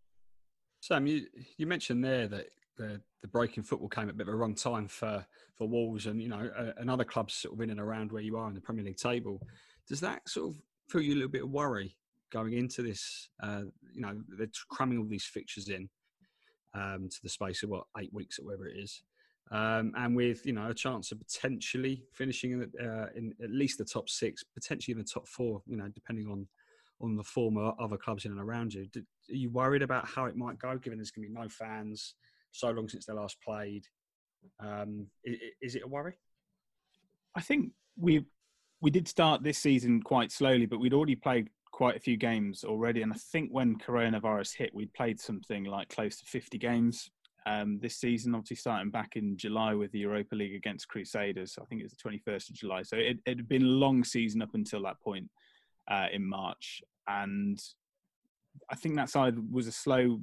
[SPEAKER 5] Sam, you, you mentioned there that the, the break in football came at a bit of a wrong time for, for Wolves and you know uh, and other clubs sort of in and around where you are in the Premier League table. Does that sort of fill you a little bit of worry going into this? Uh, you know, they're cramming all these fixtures in um, to the space of what eight weeks or whatever it is, um, and with you know a chance of potentially finishing in, uh, in at least the top six, potentially the top four. You know, depending on on the form of other clubs in and around you. Did, are you worried about how it might go, given there's going to be no fans so long since they last played? Um, is, is it a worry?
[SPEAKER 7] I think we we did start this season quite slowly, but we'd already played quite a few games already. And I think when coronavirus hit, we'd played something like close to 50 games um, this season, obviously starting back in July with the Europa League against Crusaders. I think it was the 21st of July. So it had been a long season up until that point uh, in March. And I think that side was a slow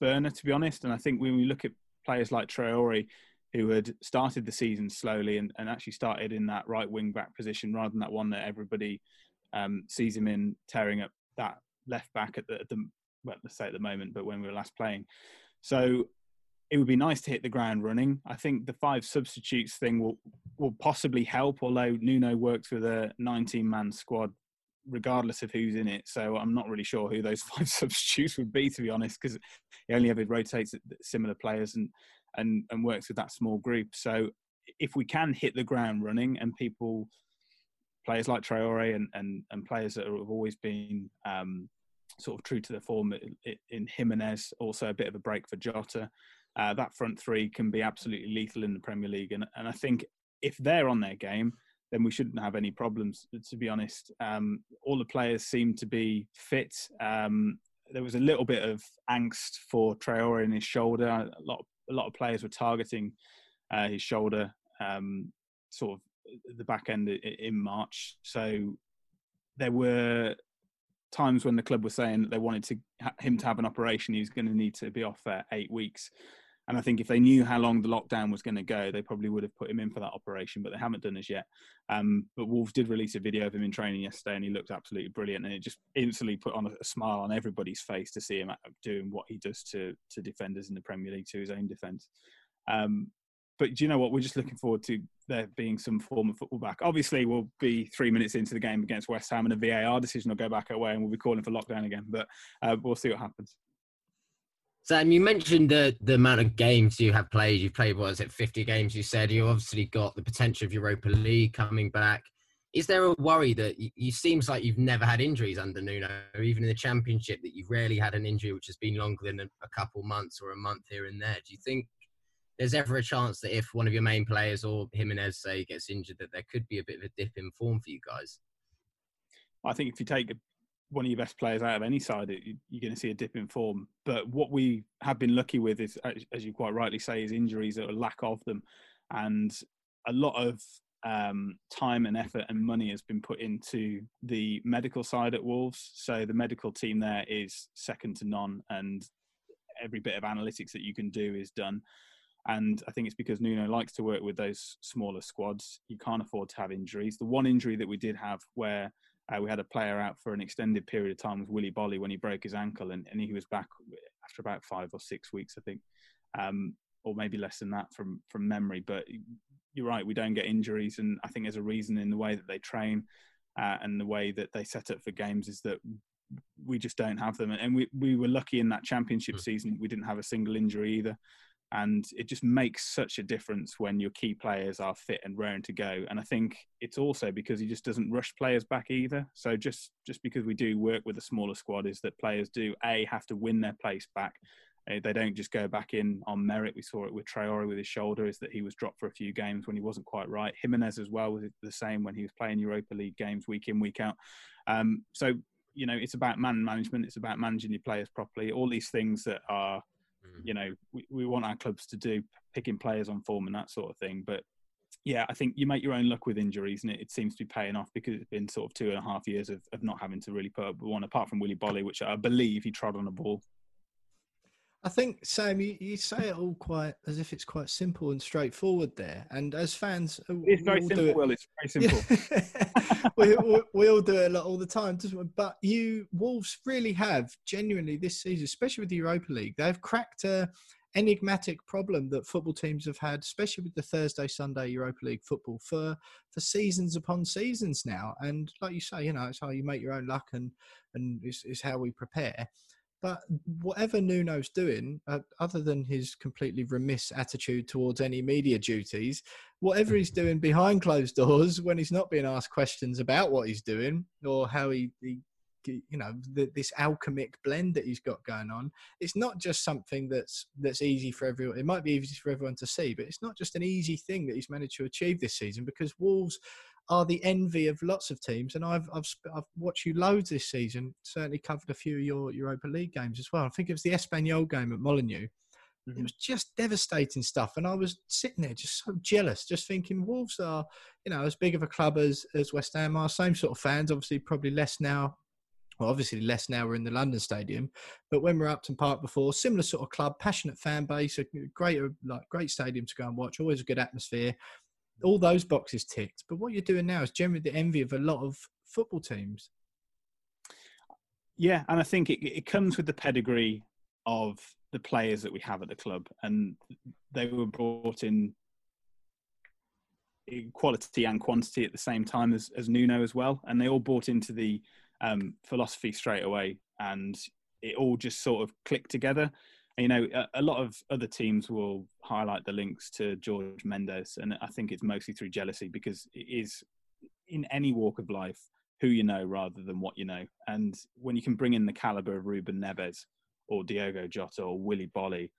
[SPEAKER 7] burner, to be honest. And I think when we look at players like Traore, who had started the season slowly and, and actually started in that right wing back position rather than that one that everybody um, sees him in tearing up that left back at the, at the well, let's say at the moment, but when we were last playing. So it would be nice to hit the ground running. I think the five substitutes thing will will possibly help, although Nuno works with a 19 man squad regardless of who's in it. So I'm not really sure who those <laughs> five substitutes would be, to be honest, because he only ever rotates similar players and and and works with that small group. So if we can hit the ground running and people, players like Traore and and, and players that have always been um, sort of true to their form in Jimenez, also a bit of a break for Jota. Uh, that front three can be absolutely lethal in the Premier League, and and I think if they're on their game, then we shouldn't have any problems. To be honest, um, all the players seem to be fit. Um, there was a little bit of angst for Traore in his shoulder. A lot, of, a lot of players were targeting uh, his shoulder, um, sort of the back end in March. So there were times when the club was saying that they wanted to him to have an operation. He was going to need to be off for eight weeks. And I think if they knew how long the lockdown was going to go, they probably would have put him in for that operation, but they haven't done as yet. Um, but Wolves did release a video of him in training yesterday, and he looked absolutely brilliant. And it just instantly put on a, smile on everybody's face to see him doing what he does to to defenders in the Premier League to his own defence. Um, but do you know what? We're just looking forward to there being some form of football back. Obviously, we'll be three minutes into the game against West Ham, and a VAR decision will go back away, and we'll be calling for lockdown again. But uh, we'll see what happens.
[SPEAKER 4] Sam, you mentioned the the amount of games you have played. You've played what is it, fifty games? You said you obviously got the potential of Europa League coming back. Is there a worry that you, you seems like you've never had injuries under Nuno, even in the Championship that you've rarely had an injury which has been longer than a, a couple months or a month here and there? Do you think there's ever a chance that if one of your main players or Jimenez say gets injured, that there could be a bit of a dip in form for you guys?
[SPEAKER 7] I think if you take one of your best players out of any side, you're going to see a dip in form. But what we have been lucky with is, as you quite rightly say, is injuries or lack of them, and a lot of um, time and effort and money has been put into the medical side at Wolves. So the medical team there is second to none, and every bit of analytics that you can do is done. And I think it's because Nuno likes to work with those smaller squads. You can't afford to have injuries. The one injury that we did have where uh, we had a player out for an extended period of time with Willy Boly when he broke his ankle, and, and he was back after about five or six weeks, I think, um, or maybe less than that from from memory. But you're right, we don't get injuries, and I think there's a reason in the way that they train uh, and the way that they set up for games is that we just don't have them. And we we were lucky in that championship mm. season; we didn't have a single injury either and it just makes such a difference when your key players are fit and raring to go and i think it's also because he just doesn't rush players back either so just just because we do work with a smaller squad is that players do a have to win their place back uh, they don't just go back in on merit. We saw it with Traore with his shoulder, is that he was dropped for a few games when he wasn't quite right. Jimenez as well was the same when he was playing Europa League games week in, week out. Um, so, you know, it's about man management, it's about managing your players properly. All these things that are Mm. you know we, we want our clubs to do picking players on form and that sort of thing but yeah i think you make your own luck with injuries and it, it seems to be paying off because it's been sort of two and a half years of, of not having to really put up one apart from willy boly which i believe he trod on a ball
[SPEAKER 3] I think Sam, you, you say it all quite as if it's quite simple and straightforward there. And as fans,
[SPEAKER 7] uh, it's very simple. It. Well, it's very <laughs>
[SPEAKER 3] simple. <laughs> we, we, we, all do it a lot all the time, doesn't we? But you Wolves really have genuinely this season, especially with the Europa League, they've cracked a enigmatic problem that football teams have had, especially with the Thursday Sunday Europa League football for for seasons upon seasons now. And like you say, you know, it's how you make your own luck, and and it's, it's how we prepare. But whatever Nuno's doing, uh, other than his completely remiss attitude towards any media duties, whatever he's doing behind closed doors when he's not being asked questions about what he's doing or how he, he you know the, this alchemic blend that he's got going on it's not just something that's that's easy for everyone it might be easy for everyone to see but it's not just an easy thing that he's managed to achieve this season because wolves are the envy of lots of teams. And I've I've I've watched you loads this season. Certainly covered a few of your Europa League games as well. I think it was the Espanyol game at Molineux. It mm-hmm. was just devastating stuff, and I was sitting there just so jealous, just thinking Wolves are, you know, as big of a club as as West Ham are. Same sort of fans, obviously, probably less now well, obviously less now we're in the London Stadium, but when we we're Upton Park before, similar sort of club, passionate fan base, a great like great stadium to go and watch, always a good atmosphere. All those boxes ticked. But what you're doing now is generally the envy of a lot of football teams.
[SPEAKER 7] Yeah, and I think it, it comes with the pedigree of the players that we have at the club, and they were brought in quality and quantity at the same time as, as Nuno as well, and they all bought into the um, philosophy straight away, and it all just sort of clicked together. You know, a, a, lot of other teams will highlight the links to Jorge Mendes, and I think it's mostly through jealousy because it is in any walk of life who you know rather than what you know. And when you can bring in the caliber of Ruben Neves or Diogo Jota or Willy Boly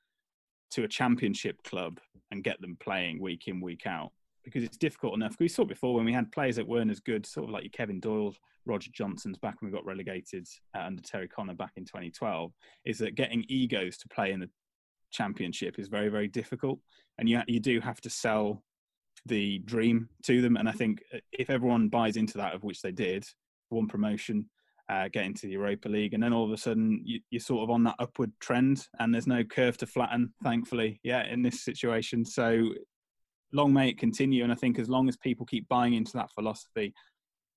[SPEAKER 7] to a championship club and get them playing week in, week out, because it's difficult enough. We saw it before when we had players that weren't as good, sort of like your Kevin Doyle, Roger Johnson's back when we got relegated uh, under Terry Connor back in 2012, is that getting egos to play in the championship is very, very difficult. And you, you do have to sell the dream to them. And I think uh, if everyone buys into that, of which they did, one promotion, uh, get into the Europa League, and then all of a sudden you, are sort of on that upward trend, and there's no curve to flatten, thankfully, yeah, in this situation. So long may it continue. And I think as long as people keep buying into that philosophy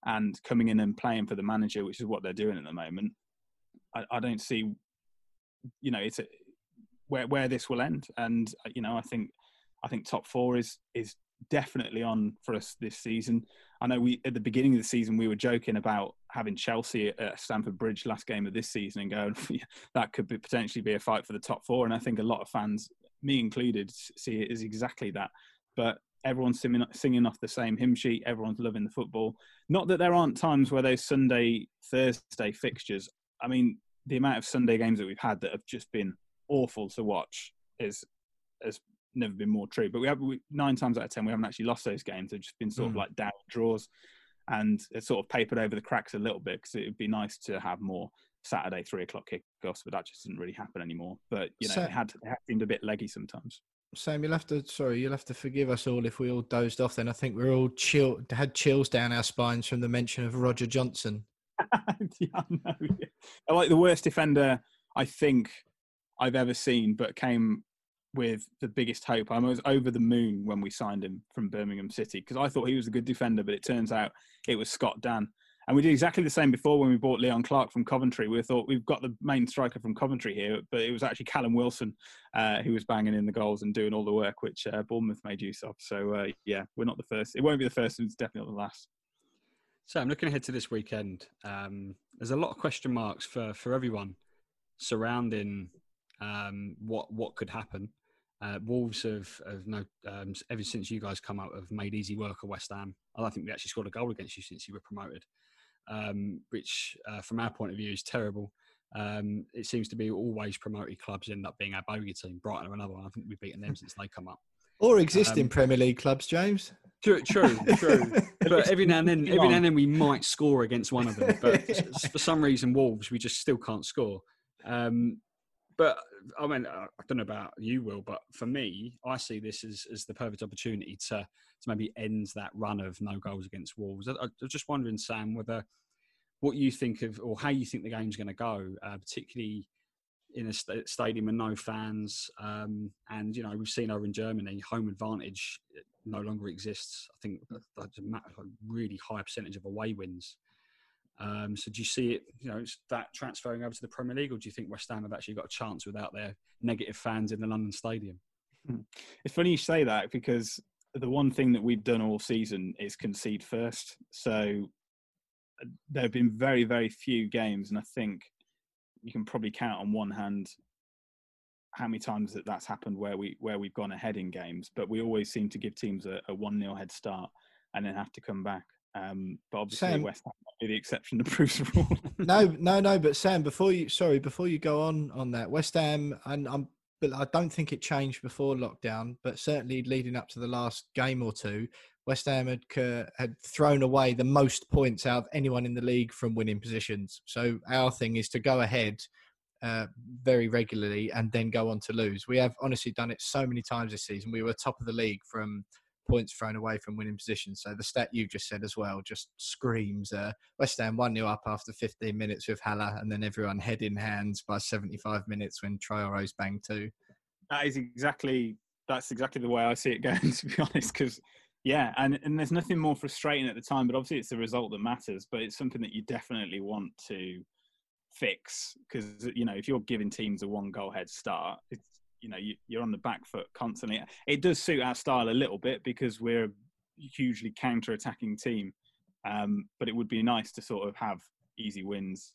[SPEAKER 7] and coming in and playing for the manager, which is what they're doing at the moment, I, I don't see, you know, it's a, where where this will end. And uh, you know, I think I think top four is is definitely on for us this season. I know we at the beginning of the season we were joking about having Chelsea at Stamford Bridge last game of this season and going <laughs> that could be, potentially be a fight for the top four. And I think a lot of fans, me included, see it as exactly that but everyone's singing, singing off the same hymn sheet. Everyone's loving the football. Not that there aren't times where those Sunday, Thursday fixtures. I mean, the amount of Sunday games that we've had that have just been awful to watch is has never been more true. But we have we, nine times out of ten we haven't actually lost those games. They've just been sort mm. of like down draws, and it's sort of papered over the cracks a little bit because it would be nice to have more Saturday three o'clock kickoffs, but that just doesn't really happen anymore. But you know, so, it had it had seemed a bit leggy sometimes.
[SPEAKER 3] Sam, you'll have to sorry, you'll have to forgive us all if we all dozed off. Then I think we're all chill, had chills down our spines from the mention of Roger Johnson. <laughs>
[SPEAKER 7] yeah, no, yeah. like the worst defender I think I've ever seen, but came with the biggest hope. I was over the moon when we signed him from Birmingham City because I thought he was a good defender, but it turns out it was Scott Dann. And we did exactly the same before when we bought Leon Clarke from Coventry. We thought we've got the main striker from Coventry here, but it was actually Callum Wilson uh, who was banging in the goals and doing all the work, which uh, Bournemouth made use of. So uh, yeah, we're not the first. It won't be the first, and it's definitely not the last.
[SPEAKER 5] So I'm looking ahead to this weekend. Um, there's a lot of question marks for for everyone surrounding um, what what could happen. Uh, Wolves have, have no, um, ever since you guys come out, have made easy work of West Ham. I don't think we actually scored a goal against you since you were promoted um, which uh, from our point of view is terrible. Um, it seems to be always promoted clubs end up being our bogey team. Brighton are another one. I think we've beaten them since they come up.
[SPEAKER 3] Or existing um, Premier League clubs, James.
[SPEAKER 5] True, true, true. <laughs> but every now and then, every now and then, we might score against one of them. But for some reason, Wolves, we just still can't score. Um, but I mean, I don't know about you, Will, but for me, I see this as, as the perfect opportunity to to maybe end that run of no goals against Wolves. I, I was just wondering, Sam, whether what you think of or how you think the game's going to go, uh, particularly in a st- stadium with no fans. Um, and you know, we've seen over in Germany, home advantage no longer exists. I think that's a really high percentage of away wins. Um, so do you see it, you know, that transferring over to the Premier League, or do you think West Ham have actually got a chance without their negative fans in the London Stadium?
[SPEAKER 7] Hmm. It's funny you say that because the one thing that we've done all season is concede first. So uh, there have been very, very few games, and I think you can probably count on one hand how many times that that's happened where we where we've gone ahead in games. But we always seem to give teams a, one 0 head start and then have to come back. Um, but obviously, Sam, West Ham might be the exception to proves the <laughs> rule.
[SPEAKER 3] no, no, no. But Sam, before you, sorry, before you go on on that, West Ham, and I'm, but I don't think it changed before lockdown. But certainly leading up to the last game or two, West Ham had had thrown away the most points out of anyone in the league from winning positions. So our thing is to go ahead uh, very regularly and then go on to lose. We have honestly done it so many times this season. We were top of the league from points thrown away from winning positions. So the stat you just said as well just screams uh, West Ham 1 0 up after 15 minutes with Haller and then everyone head in hands by 75 minutes when Traore's banged two.
[SPEAKER 7] That is exactly that's exactly the way I see it <laughs> going, to be honest, because yeah, and, and there's nothing more frustrating at the time, but obviously it's the result that matters. But it's something that you definitely want to fix because you know if you're giving teams a one goal head start, it's you know you, are on the back foot constantly. It does suit our style a little bit because we're a hugely counter-attacking team, um, but it would be nice to sort of have easy wins,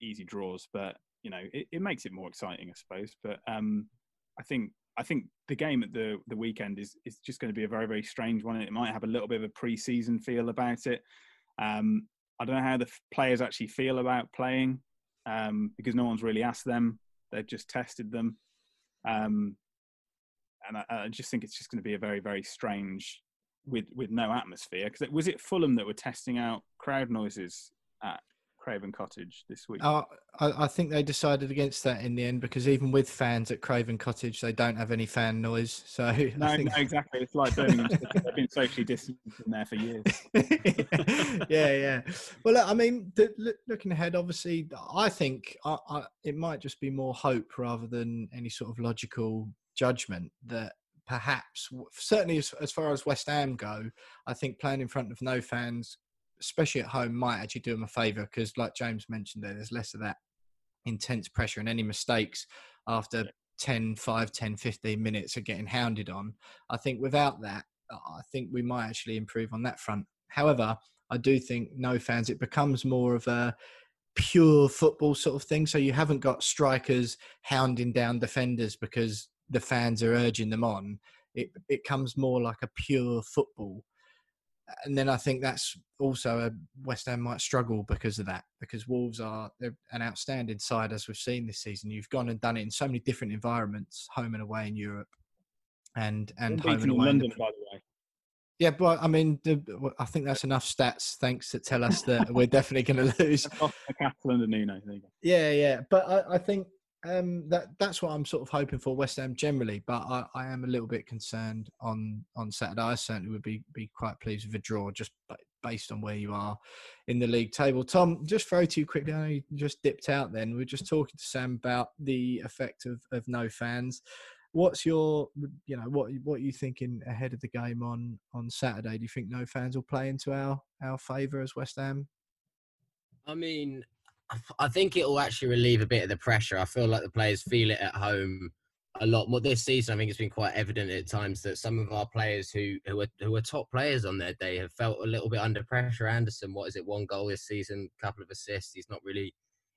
[SPEAKER 7] easy draws. But you know it, it makes it more exciting, I suppose. But um, I think I think the game at the the weekend is is just going to be a very very strange one. It might have a little bit of a pre-season feel about it. Um, I don't know how the players actually feel about playing um, because no one's really asked them. They've just tested them, um, and I, I, just think it's just going to be a very very strange with with no atmosphere. Because was it Fulham that were testing out crowd noises at Craven Cottage this week?
[SPEAKER 3] Uh, I, I, think they decided against that in the end because even with fans at Craven Cottage, they don't have any fan noise. So <laughs>
[SPEAKER 7] no, think... no exactly. It's like Birmingham. they've been socially distancing there for years. <laughs>
[SPEAKER 3] yeah, yeah. Well, look, I mean, the, looking ahead, obviously, I think I, I, it might just be more hope rather than any sort of logical judgment that perhaps, certainly as, as far as West Ham go, I think playing in front of no fans especially at home, might actually do them a favour because, like James mentioned there, there's less of that intense pressure and any mistakes after 10, 5, 10, 15 minutes of getting hounded on. I think without that, I think we might actually improve on that front. However, I do think no fans, it becomes more of a pure football sort of thing. So you haven't got strikers hounding down defenders because the fans are urging them on. It, it comes more like a pure football and then I think that's also a West Ham might struggle because of that because Wolves are an outstanding side as we've seen this season. You've gone and done it in so many different environments, home and away in Europe, and and home and away
[SPEAKER 7] London, the, by the way.
[SPEAKER 3] Yeah, but I mean, the, I think that's enough stats. Thanks to tell us that we're definitely going <laughs> to lose. <laughs>
[SPEAKER 7] London, Nuno.
[SPEAKER 3] Yeah, yeah, but I, I think um, that that's what I'm sort of hoping for West Ham generally, but I, I, am a little bit concerned on on Saturday. I certainly would be be quite pleased with a draw, just based on where you are in the league table. Tom, just throw to you quickly. I know you just dipped out. Then we are just talking to Sam about the effect of of no fans. What's your you know what what are you thinking ahead of the game on on Saturday? Do you think no fans will play into our our favour as West Ham?
[SPEAKER 4] I mean, I think it will actually relieve a bit of the pressure. I feel like the players feel it at home a lot more this season. I think it's been quite evident at times that some of our players who who are who are top players on their day have felt a little bit under pressure. Anderson, what is it? One goal this season, couple of assists. He's not really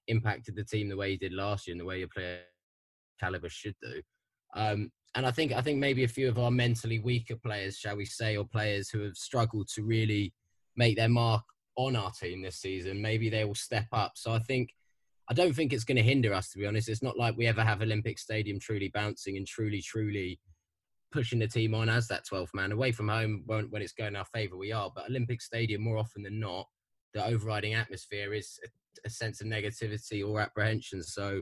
[SPEAKER 4] impacted the team the way he did last year and the way a player caliber should do. Um, and I think I think maybe a few of our mentally weaker players, shall we say, or players who have struggled to really make their mark on our team this season, maybe they will step up. So I think I don't think it's going to hinder us. To be honest, it's not like we ever have Olympic Stadium truly bouncing and truly, truly pushing the team on as that 12th man away from home when, when it's going our favour. We are, but Olympic Stadium more often than not, the overriding atmosphere is a, a sense of negativity or apprehension. So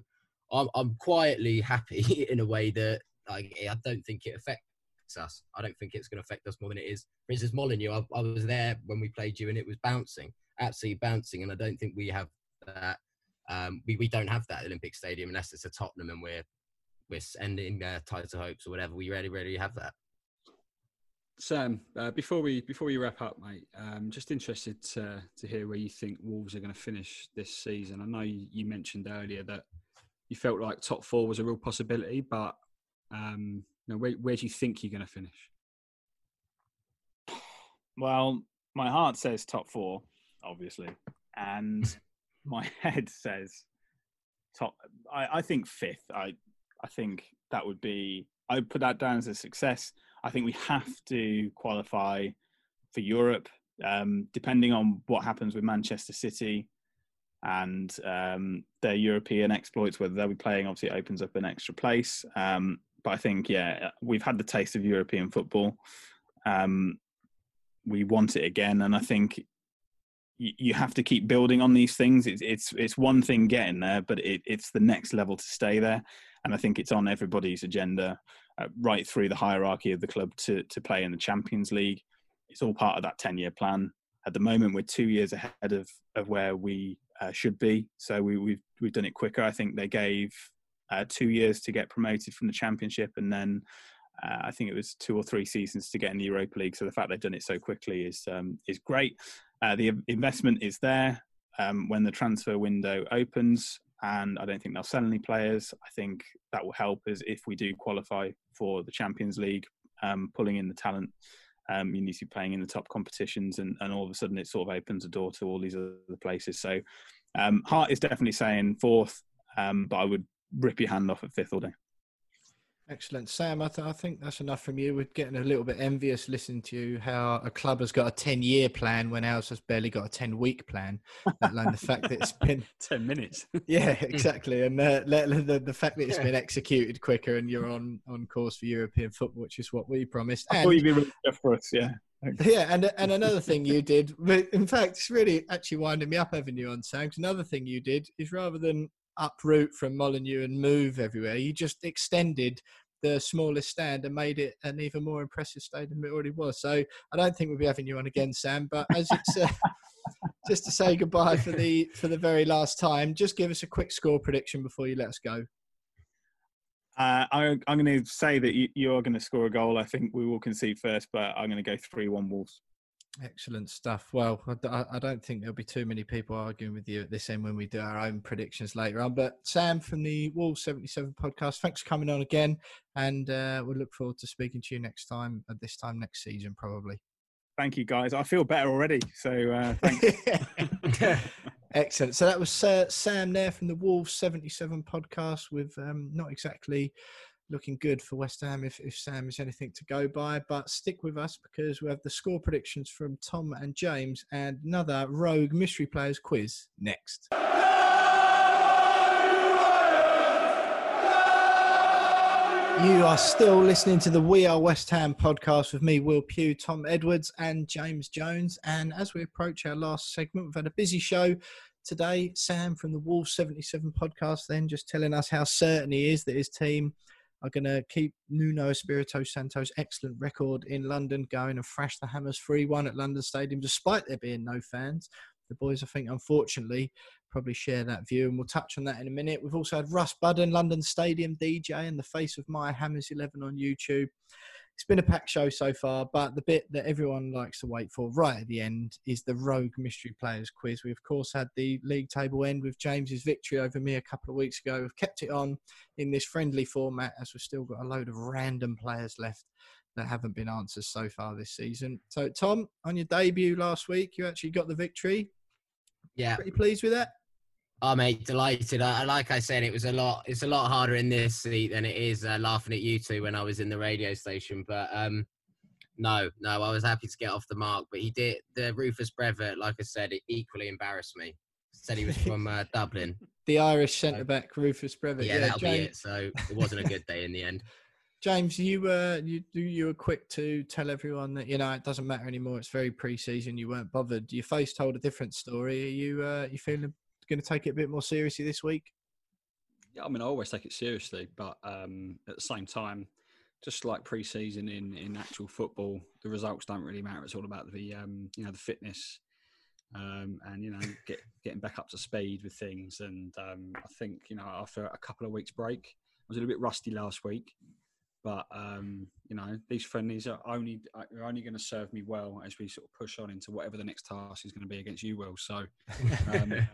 [SPEAKER 4] I'm, I'm quietly happy <laughs> in a way that like, I don't think it affects us. I don't think it's going to affect us more than it is. For instance, Molineux, I, I was there when we played you and it was bouncing, absolutely bouncing. And I don't think we have that. Um, we, we don't have that Olympic Stadium unless it's a Tottenham and we're we're ending uh, title hopes or whatever. We really, really have that.
[SPEAKER 5] Sam, uh, before we before we wrap up, mate, um, just interested to to hear where you think Wolves are going to finish this season. I know you, you mentioned earlier that you felt like top four was a real possibility, but um, you know, where, where do you think you're going to finish?
[SPEAKER 7] Well, my heart says top four, obviously, and <laughs> my head says top. I, I think fifth. I I think that would be. I would put that down as a success. I think we have to qualify for Europe, um, depending on what happens with Manchester City and um, their European exploits. Whether they'll be playing, obviously, it opens up an extra place. Um, but I think yeah, we've had the taste of European football. Um, we want it again, and I think you, have to keep building on these things. It's it's it's one thing getting there, but it, it's the next level to stay there, and I think it's on everybody's agenda, uh, right through the hierarchy of the club to to play in the Champions League. It's all part of that ten year plan. At the moment, we're two years ahead of of where we uh, should be, so we, we've we've done it quicker. I think they gave uh, two years to get promoted from the Championship, and then uh, I think it was two or three seasons to get in the Europa League. So the fact they've done it so quickly is um, is great. Uh, the investment is there um, when the transfer window opens, and I don't think they'll sell any players. I think that will help us if we do qualify for the Champions League, um, pulling in the talent. Um, you need to be playing in the top competitions, and, and all of a sudden it sort of opens a door to all these other places. So, um, Hart is definitely saying fourth, um, but I would rip your hand off at fifth all day.
[SPEAKER 3] Excellent, Sam. I, th- I, think that's enough from you. We're getting a little bit envious listening to you how a club has got a ten-year plan when ours has barely got a ten-week plan. Let alone the fact that it's <laughs> been
[SPEAKER 5] ten minutes. <laughs>
[SPEAKER 3] yeah, exactly, and uh, the, the fact that it's been executed quicker and you're on on course for European football, which is what we promised.
[SPEAKER 7] And, thought you'd be really for us, yeah.
[SPEAKER 3] Yeah, and and another thing you did, in fact, it's really actually winding me up having you on, Sam. Another thing you did is rather than uproot from Molineux and move everywhere. You just extended the smallest stand and made it an even more impressive stadium than it already was. So I don't think we'll be having you on again, Sam. But as it's uh, <laughs> just to say goodbye for the for the very last time, just give us a quick score prediction before you let us go.
[SPEAKER 7] Uh, I, am going to say that you, you are going to score a goal. I think we will concede first, but I'm going to go three-one Wolves.
[SPEAKER 3] Excellent stuff. Well, I don't think there'll be too many people arguing with you at this end when we do our own predictions later on. But Sam from the Wolves 77 podcast, thanks for coming on again. And uh, we'll look forward to speaking to you next time, at this time next season, probably.
[SPEAKER 7] Thank you, guys. I feel better already. So uh, thanks. <laughs>
[SPEAKER 3] Excellent. So that was uh, Sam there from the Wolves 77 podcast with um, not exactly looking good for West Ham if, if Sam is anything to go by. But stick with us because we have the score predictions from Tom and James and another rogue mystery players quiz next. You are still listening to the We Are West Ham podcast with me, Will Pugh, Tom Edwards, and James Jones. And as we approach our last segment, we've had a busy show today. Sam from the Wolves 77 podcast, then just telling us how certain he is that his team are going to keep Nuno Espirito Santo's excellent record in London going and thrash the Hammers 3 1 at London Stadium, despite there being no fans. The boys, I think, unfortunately, probably share that view, and we'll touch on that in a minute. We've also had Russ Budden, London Stadium DJ, and the face of my Hammers 11 on YouTube it's been a packed show so far, but the bit that everyone likes to wait for right at the end is the Rogue Mystery Players quiz. We, of course, had the league table end with James's victory over me a couple of weeks ago. We've kept it on in this friendly format as we've still got a load of random players left that haven't been answered so far this season. So, Tom, on your debut last week, you actually got the victory.
[SPEAKER 4] Yeah.
[SPEAKER 3] Pretty pleased with that?
[SPEAKER 4] Oh mate, delighted. I, like I said, it was a lot. It's a lot harder in this seat than it is uh, laughing at you two when I was in the radio station. But um, no, no, I was happy to get off the mark. But he did the Rufus Brevett, like I said, it equally embarrassed me. Said he was from uh, <laughs> Dublin.
[SPEAKER 3] The Irish centre back Rufus Brevett.
[SPEAKER 4] Yeah, yeah that'll James... be it. So it wasn't a good day in the end. <laughs>
[SPEAKER 3] James, you were you you were quick to tell everyone that you know it doesn't matter anymore. It's very pre-season. You weren't bothered. Your face told a different story. Are you uh, you feeling going to take it a bit more seriously this week?
[SPEAKER 5] Yeah, I mean, I always take it seriously, but um, at the same time, just like pre-season in in actual football, the results don't really matter. It's all about the um, you know the fitness um, and you know get, getting back up to speed with things. And um, I think you know after a couple of weeks break, I was a little bit rusty last week, but um, you know these friendlies are only are only going to serve me well as we sort of push on into whatever the next task is going to be against you, Will. So. <laughs> Um,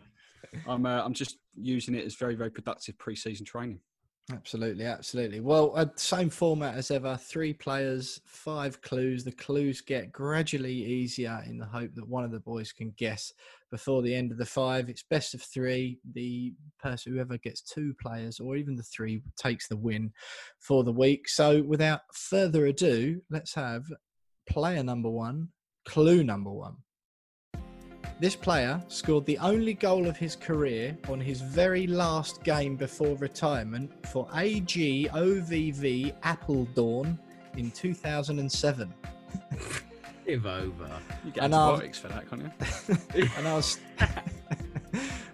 [SPEAKER 5] I'm uh, I'm just using it as very very productive pre-season training.
[SPEAKER 3] Absolutely, absolutely. Well, uh, same format as ever. Three players, five clues. The clues get gradually easier in the hope that one of the boys can guess before the end of the five. It's best of three. The person, whoever gets two players or even the three, takes the win for the week. So, without further ado, let's have player number one, clue number one. This player scored the only goal of his career on his very last game before retirement for AGOVV Apeldoorn in 2007. <laughs>
[SPEAKER 4] Give over.
[SPEAKER 5] You get
[SPEAKER 3] And,
[SPEAKER 5] antibiotics for that, can't you? <laughs>
[SPEAKER 3] and I was <laughs>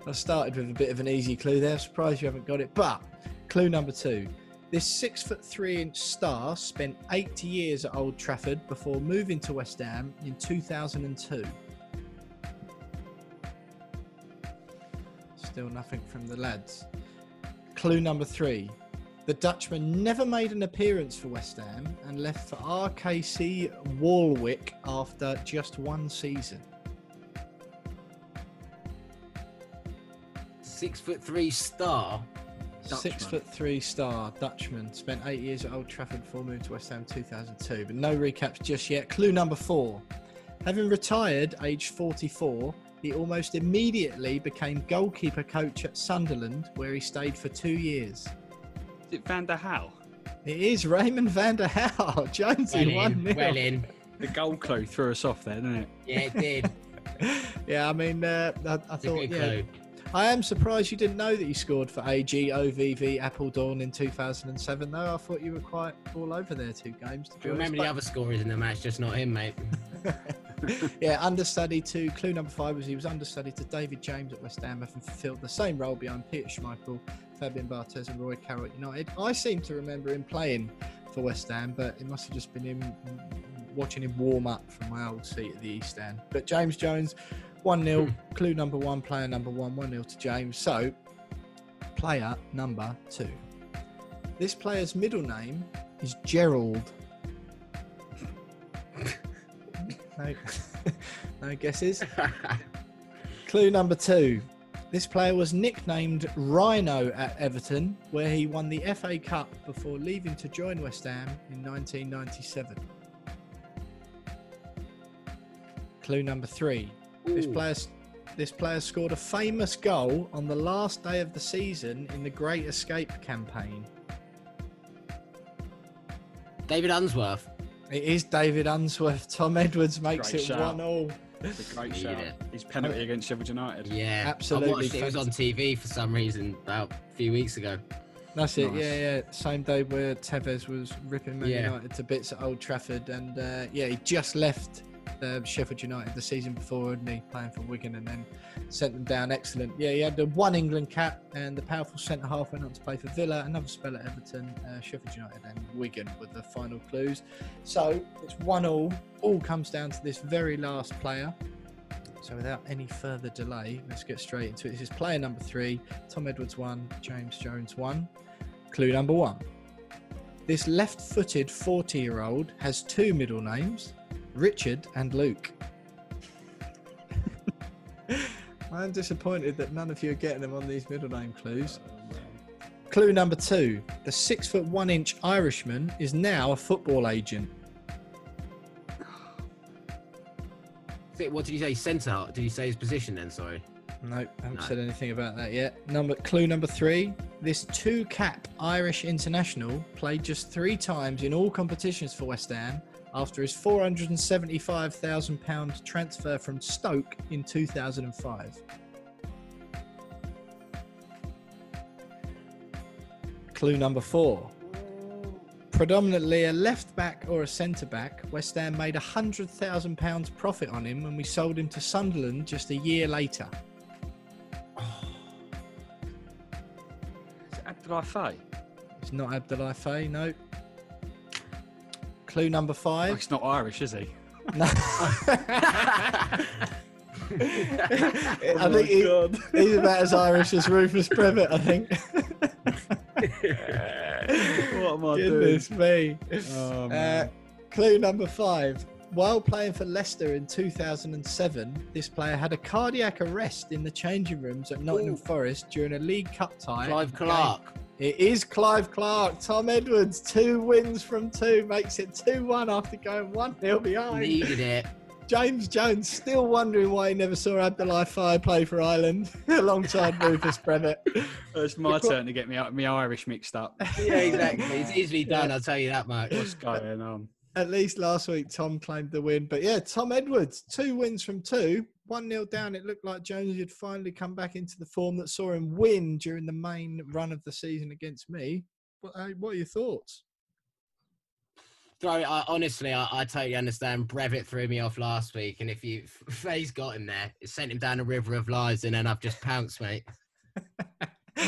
[SPEAKER 3] I started with a bit of an easy clue there. Surprised you haven't got it. But clue number two. This six foot three inch star spent eight years at Old Trafford before moving to West Ham in 2002. Still nothing from the lads. Clue number three. The Dutchman never made an appearance for West Ham and left for RKC Waalwijk after just one season.
[SPEAKER 4] Six foot three star.
[SPEAKER 3] Six foot three star Dutchman spent eight years at Old Trafford before moving to West Ham 2002. But no recaps just yet. Clue number four. Having retired aged 44, he almost immediately became goalkeeper coach at Sunderland, where he stayed for two years.
[SPEAKER 5] Is it Van der Gouw?
[SPEAKER 3] It is Raimond van der Gouw. <laughs> Jonesy,
[SPEAKER 4] Well
[SPEAKER 3] 1
[SPEAKER 4] in,
[SPEAKER 3] 0.
[SPEAKER 4] well in.
[SPEAKER 5] The goal clue threw us off there, didn't it?
[SPEAKER 4] Yeah, it did. <laughs>
[SPEAKER 3] yeah, I mean, uh, I, I
[SPEAKER 4] It's a
[SPEAKER 3] thought,
[SPEAKER 4] good
[SPEAKER 3] yeah.
[SPEAKER 4] clue.
[SPEAKER 3] I am surprised you didn't know that you scored for AG OVV Appledorn in 2007, though. I thought you were quite all over there two games. To be
[SPEAKER 4] Remember
[SPEAKER 3] honest.
[SPEAKER 4] the other scorers in the match, just not him, mate. <laughs>
[SPEAKER 3] yeah, understudy to clue number five was he was understudy to David James at West Ham, and fulfilled the same role behind Peter Schmeichel, Fabien Barthez, and Roy Carroll at United. I seem to remember him playing for West Ham, but it must have just been him watching him warm up from my old seat at the East End. But James Jones, 1 0, clue number one, player number one, 1 0 to James. So, player number two. This player's middle name is Gerald. No, <laughs> no guesses. Clue number two. This player was nicknamed Rhino at Everton, where he won the FA Cup before leaving to join West Ham in 1997. Clue number three. This player, this player scored a famous goal on the last day of the season in the Great Escape campaign.
[SPEAKER 4] David Unsworth.
[SPEAKER 3] It is David Unsworth. Tom Edwards makes
[SPEAKER 5] Great
[SPEAKER 3] it
[SPEAKER 5] shout.
[SPEAKER 3] one all.
[SPEAKER 5] It's a great
[SPEAKER 4] Needed
[SPEAKER 5] shout.
[SPEAKER 4] it.
[SPEAKER 5] His penalty against Sheffield United.
[SPEAKER 4] Yeah,
[SPEAKER 3] Absolutely
[SPEAKER 4] I watched it. It was on TV for some reason about a few weeks ago.
[SPEAKER 3] That's it.
[SPEAKER 5] Nice.
[SPEAKER 3] Yeah, yeah. Same day where Tevez was ripping Man
[SPEAKER 4] Yeah.
[SPEAKER 3] United to bits at Old Trafford, and uh, yeah, he just left uh, Sheffield United the season before, hadn't he, playing for Wigan, and then sent them down. Excellent. Yeah, he had the one England cap, and the powerful centre half went on to play for Villa, another spell at Everton, uh, Sheffield United, and Wigan with the final clues. So it's one all. All comes down to this very last player. So without any further delay, let's get straight into it. This is player number three. Tom Edwards one, James Jones one. Clue number one. This left footed 40 year old has two middle names Richard and Luke. <laughs> I'm disappointed that none of you are getting them on these middle name clues. Clue number two. The six foot one inch Irishman is now a football agent.
[SPEAKER 4] What did you say? Centre half? Did you say his position then? Sorry.
[SPEAKER 3] Nope, haven't
[SPEAKER 4] No.
[SPEAKER 3] said anything about that yet. Number clue number three. This two cap Irish international played just three times in all competitions for West Ham after his £475,000 transfer from Stoke in 2005. Clue number four. Predominantly a left back or a centre back, West Ham made a £100,000 profit on him when we sold him to Sunderland just a year later.
[SPEAKER 5] Is it Abdoulaye Faye?
[SPEAKER 3] It's not Abdoulaye Faye, no. Clue number
[SPEAKER 5] Oh,
[SPEAKER 3] five.
[SPEAKER 5] he's not Irish, is he?
[SPEAKER 3] No. <laughs> I think he- he's about as Irish as Rufus Brevett, I think. <laughs>
[SPEAKER 5] what am I
[SPEAKER 3] Goodness me.
[SPEAKER 5] Oh,
[SPEAKER 3] Uh, clue number five. While playing for Leicester in 2007, this player had a cardiac arrest in the changing rooms at Nottingham
[SPEAKER 4] Ooh.
[SPEAKER 3] Forest during a League Cup tie.
[SPEAKER 4] Clive
[SPEAKER 3] game.
[SPEAKER 4] Clarke.
[SPEAKER 3] It is Clive Clarke. Tom Edwards, two wins from two, makes it 2 1 after going 1 0 behind.
[SPEAKER 4] Needed it.
[SPEAKER 3] James Jones still wondering why he never saw Abdoulaye Faye play for Ireland <laughs> alongside Rufus Brevett.
[SPEAKER 5] It's my turn to get me me Irish mixed up.
[SPEAKER 4] Yeah, exactly. It's easily done.
[SPEAKER 3] Yeah.
[SPEAKER 4] I'll tell you that much.
[SPEAKER 5] What's going on?
[SPEAKER 3] At least last week, Tom claimed the win. But yeah, Tom Edwards, two wins from two, 1 nil down. It looked like Jones had finally come back into the form that saw him win during the main run of the season against me. What, uh, what are your thoughts?
[SPEAKER 4] throw it. I, honestly, I, I totally understand. Brevett threw me off last week, and if you <laughs> Faye's got him there, it sent him down a river of lies, and then I've just pounced, mate. <laughs>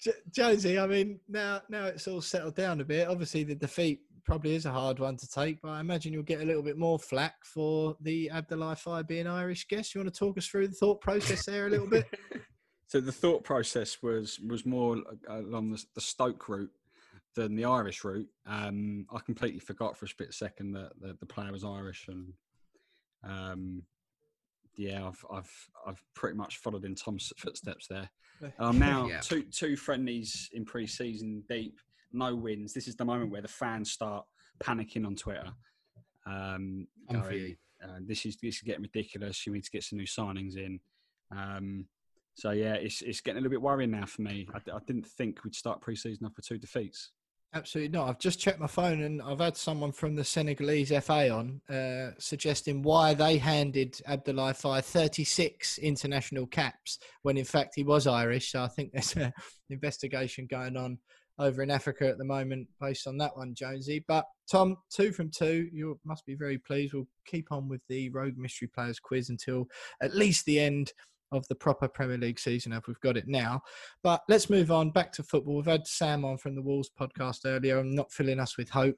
[SPEAKER 3] J- Jonesy, I mean, now now it's all settled down a bit. Obviously, the defeat probably is a hard one to take, but I imagine you'll get a little bit more flack for the Abdoulaye Faye being Irish guest. You want to talk us through the thought process there a little bit? <laughs>
[SPEAKER 5] so the thought process was was more along the, the Stoke route than the Irish route. Um, I completely forgot for a split second that, that the player was Irish, and um, yeah, I've I've I've pretty much followed in Tom's footsteps there. I'm now <laughs> yeah. two two friendlies in pre-season deep, no wins. This is the moment where the fans start panicking on Twitter. Um, going, uh, this is this is getting ridiculous. You need to get some new signings in. Um, so yeah, it's it's getting a little bit worrying now for me. I, I didn't think we'd start pre-season off with two defeats.
[SPEAKER 3] Absolutely not. I've just checked my phone and I've had someone from the Senegalese FA on uh, suggesting why they handed Abdoulaye Faye 36 international caps when in fact he was Irish. So I think there's an <laughs> investigation going on over in Africa at the moment based on that one, Jonesy. But Tom, two from two. You must be very pleased. We'll keep on with the Rogue Mystery Players quiz until at least the end of the proper Premier League season if we've got it now. But let's move on back to football. We've had Sam on from the Wolves podcast earlier. I'm not filling us with hope.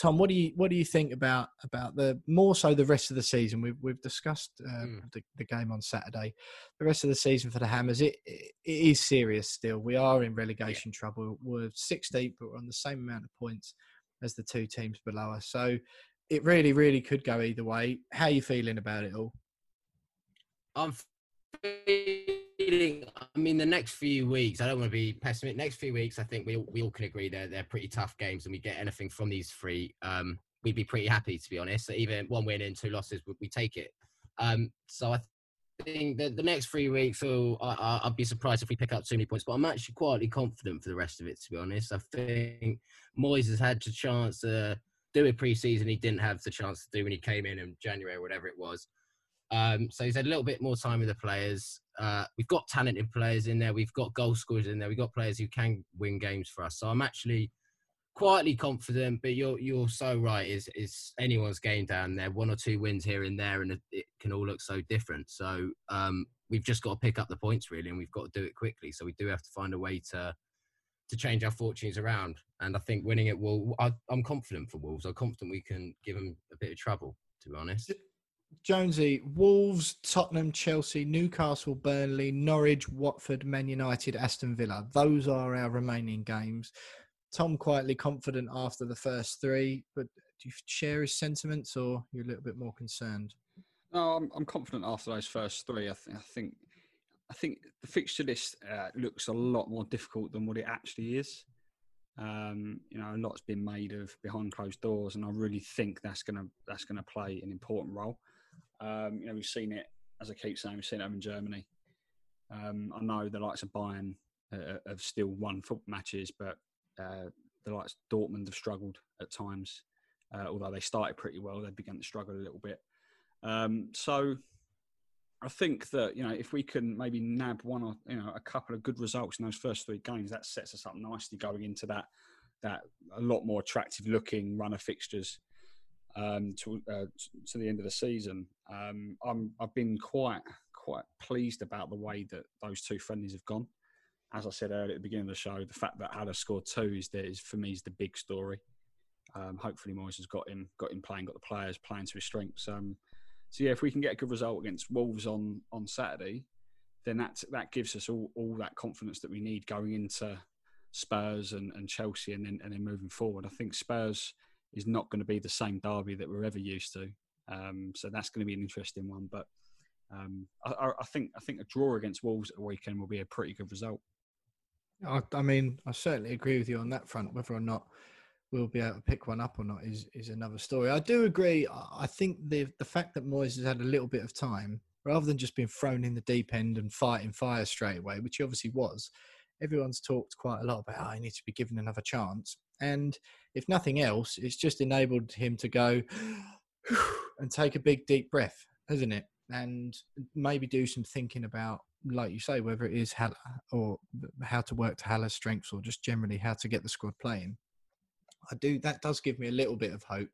[SPEAKER 3] Tom, what do you what do you think about about the more so the rest of the season? We've we've discussed uh, mm. the, the, game on Saturday. The rest of the season for the Hammers, it it is serious still. We are in relegation yeah. trouble. We're six deep, but we're on the same amount of points as the two teams below us. So it really, really could go either way. How are you feeling about it all?
[SPEAKER 4] I'm feeling. I mean, the next few weeks. I don't want to be pessimistic. Next few weeks, I think we we all can agree they're they're pretty tough games, and we get anything from these three. Um, we'd be pretty happy to be honest. So even one win and two losses, we, we take it. Um, so I think that the next three weeks, so I, I'd be surprised if we pick up too many points. But I'm actually quietly confident for the rest of it. To be honest, I think Moyes has had the chance to do a pre-season he didn't have the chance to do when he came in in January or whatever it was. Um, so he's had a little bit more time with the players. Uh, we've got talented players in there. We've got goal scorers in there. We've got players who can win games for us. So I'm actually quietly confident. But you're you're so right. Is is anyone's game down there? One or two wins here and there, and it, can all look so different. So um, we've just got to pick up the points really, and we've got to do it quickly. So we do have to find a way to to change our fortunes around. And I think winning it will. I, I'm confident for Wolves. I'm confident we can give them a bit of trouble. To be honest.
[SPEAKER 3] Jonesy, Wolves, Tottenham, Chelsea, Newcastle, Burnley, Norwich, Watford, Man United, Aston Villa. Those are our remaining games. Tom quietly confident after the first three, but do you share his sentiments or you're a little bit more concerned?
[SPEAKER 5] No, I'm, I'm confident after those first three. I, th- I think I think the fixture list uh, looks a lot more difficult than what it actually is. Um, you know, a lot's been made of behind closed doors, and I really think that's gonna that's gonna play an important role. Um, you know, we've seen it, as I keep saying, we've seen it over in Germany. Um, I know the likes of Bayern uh, have still won football matches, but uh, the likes of Dortmund have struggled at times. Uh, although they started pretty well, they began to struggle a little bit. Um, so I think that you know if we can maybe nab one or you know a couple of good results in those first three games, that sets us up nicely going into that that a lot more attractive looking run of fixtures um, to uh, to the end of the season. Um, I'm, I've been quite quite pleased about the way that those two friendlies have gone. As I said earlier at the beginning of the show, the fact that Haller scored two is, that is for me is the big story. Um, hopefully, Moyes has got him got him playing, got the players playing to his strengths. Um, so yeah, if we can get a good result against Wolves on on Saturday, then that that gives us all, all that confidence that we need going into Spurs and, and Chelsea, and then and then moving forward. I think Spurs is not going to be the same derby that we're ever used to. Um, so that's going to be an interesting one. But um, I, I, think I think a draw against Wolves at the weekend will be a pretty good result.
[SPEAKER 3] I, I, mean, I certainly agree with you on that front. Whether or not we'll be able to pick one up or not is is another story. I do agree. I think the the fact that Moyes has had a little bit of time, rather than just being thrown in the deep end and fighting fire straight away, which he obviously was. Everyone's talked quite a lot about. Oh, I need to be given another chance. And if nothing else, it's just enabled him to go <sighs> and take a big deep breath, hasn't it? And maybe do some thinking about, like you say, whether it is Haller or how to work to Haller's strengths or just generally how to get the squad playing. I do. That does give me a little bit of hope.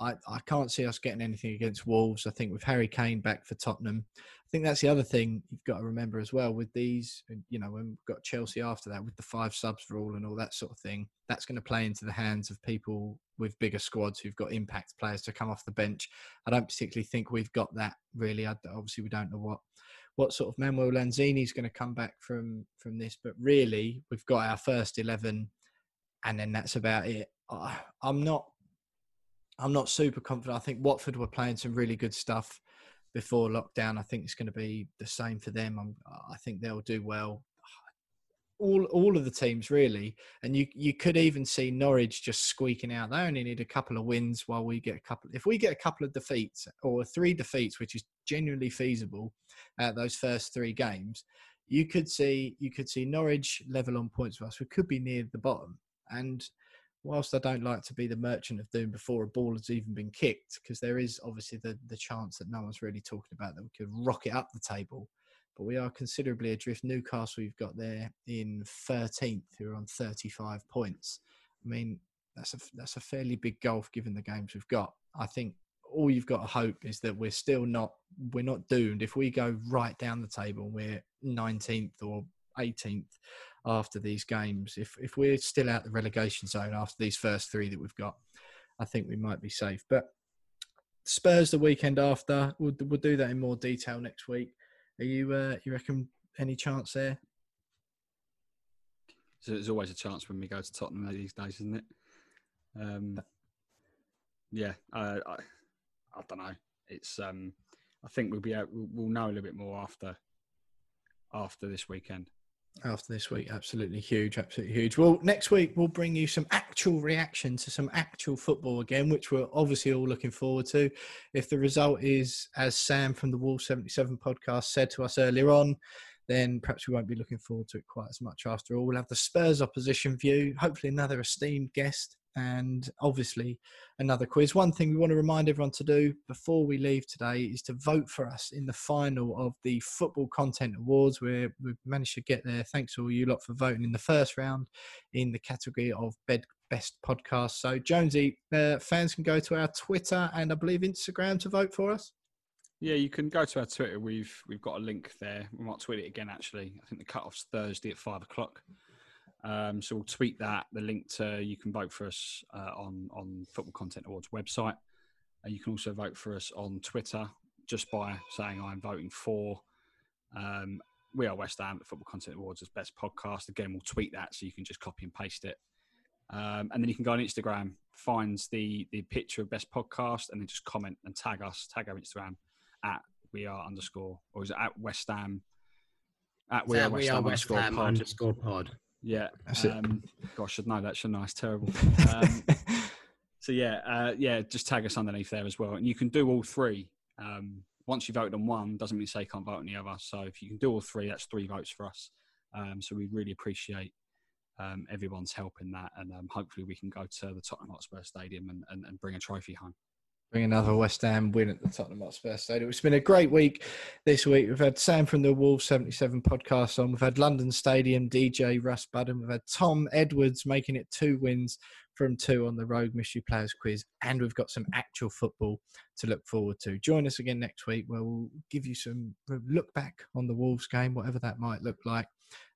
[SPEAKER 3] I, I can't see us getting anything against Wolves. I think with Harry Kane back for Tottenham, I think that's the other thing you've got to remember as well with these, you know, when we've got Chelsea after that with the five subs rule and all that sort of thing, that's going to play into the hands of people with bigger squads who've got impact players to come off the bench. I don't particularly think we've got that really. I, obviously, we don't know what what sort of Manuel Lanzini is going to come back from from this, but really, we've got our first eleven, and then that's about it. I, I'm not I'm not super confident. I think Watford were playing some really good stuff before lockdown. I think it's going to be the same for them. I'm, i think they'll do well. All all of the teams really, and you you could even see Norwich just squeaking out. They only need a couple of wins while we get a couple. If we get a couple of defeats or three defeats, which is genuinely feasible, at those first three games, you could see you could see Norwich level on points with us. We could be near the bottom, and whilst I don't like to be the merchant of doom before a ball has even been kicked, because there is obviously the, the chance that no one's really talking about that we could rocket up the table. But we are considerably adrift. Newcastle, we've got there in 13th, who are on 35 points. I mean, that's a that's a fairly big gulf given the games we've got. I think all you've got to hope is that we're still not we're not doomed. If we go right down the table, we're 19th or 18th after these games. If if we're still out the relegation zone after these first three that we've got, I think we might be safe. But Spurs the weekend after, we'll we'll do that in more detail next week. Are you uh, you reckon any chance there?
[SPEAKER 5] So there's always a chance when we go to Tottenham these days, isn't it? Um, yeah, I, I, I don't know. It's um, I think we'll be out, we'll know a little bit more after after this weekend
[SPEAKER 3] after this week. Absolutely huge, absolutely huge. Well, next week we'll bring you some actual reaction to some actual football again, which we're obviously all looking forward to. If the result is as Sam from the Wolves 77 podcast said to us earlier on, then perhaps we won't be looking forward to it quite as much after all. We'll have the Spurs opposition view, hopefully another esteemed guest and obviously another quiz. One thing we want to remind everyone to do before we leave today is to vote for us in the final of the Football Content Awards, where we've managed to get there. Thanks to all you lot for voting in the first round in the category of bed, Best Podcast. So, Jonesy, uh, fans can go to our Twitter and I believe Instagram to vote for us.
[SPEAKER 5] Yeah, you can go to our Twitter. We've we've got a link there. We might tweet it again. Actually, I think the cut off's Thursday at five o'clock. Um, so we'll tweet that. The link to you can vote for us uh, on on Football Content Awards website. Uh, you can also vote for us on Twitter just by saying I'm voting for. Um, we are West Ham Football Content Awards as best podcast. Again, we'll tweet that so you can just copy and paste it. Um, and then you can go on Instagram, find the the picture of best podcast, and then just comment and tag us, tag our Instagram at we are underscore or is it at West Ham
[SPEAKER 4] at we, are, West Ham, West Ham underscore pod.
[SPEAKER 5] Yeah. Um, gosh, no, should know that, shouldn't I? Terrible. <laughs> Um, so yeah, uh, yeah, just tag us underneath there as well, and you can do all three. Um, once you vote on one, doesn't mean say you can't vote on the other. So if you can do all three, that's three votes for us. Um, so we really appreciate um, everyone's help in that, and um, hopefully we can go to the Tottenham Hotspur Stadium and, and, and bring a trophy home
[SPEAKER 3] bring another West Ham win at the Tottenham Hotspur Stadium. It's been a great week this week. We've had Sam from the Wolves 77 podcast on. We've had London Stadium DJ Russ Budden. We've had Tom Edwards making it two wins from two on the Rogue Mystery Players quiz. And we've got some actual football to look forward to. Join us again next week where we'll give you some look back on the Wolves game, whatever that might look like.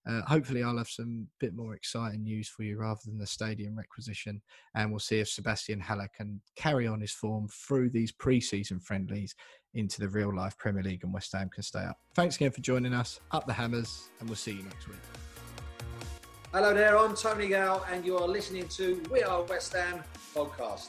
[SPEAKER 3] Uh, hopefully, I'll have some bit more exciting news for you rather than the stadium requisition, and we'll see if Sebastian Haller can carry on his form through these pre-season friendlies into the real life Premier League, and West Ham can stay up. Thanks again for joining us. Up the hammers, and we'll see you next week.
[SPEAKER 2] Hello there, I'm Tony Gale, and you are listening to We Are West Ham podcast.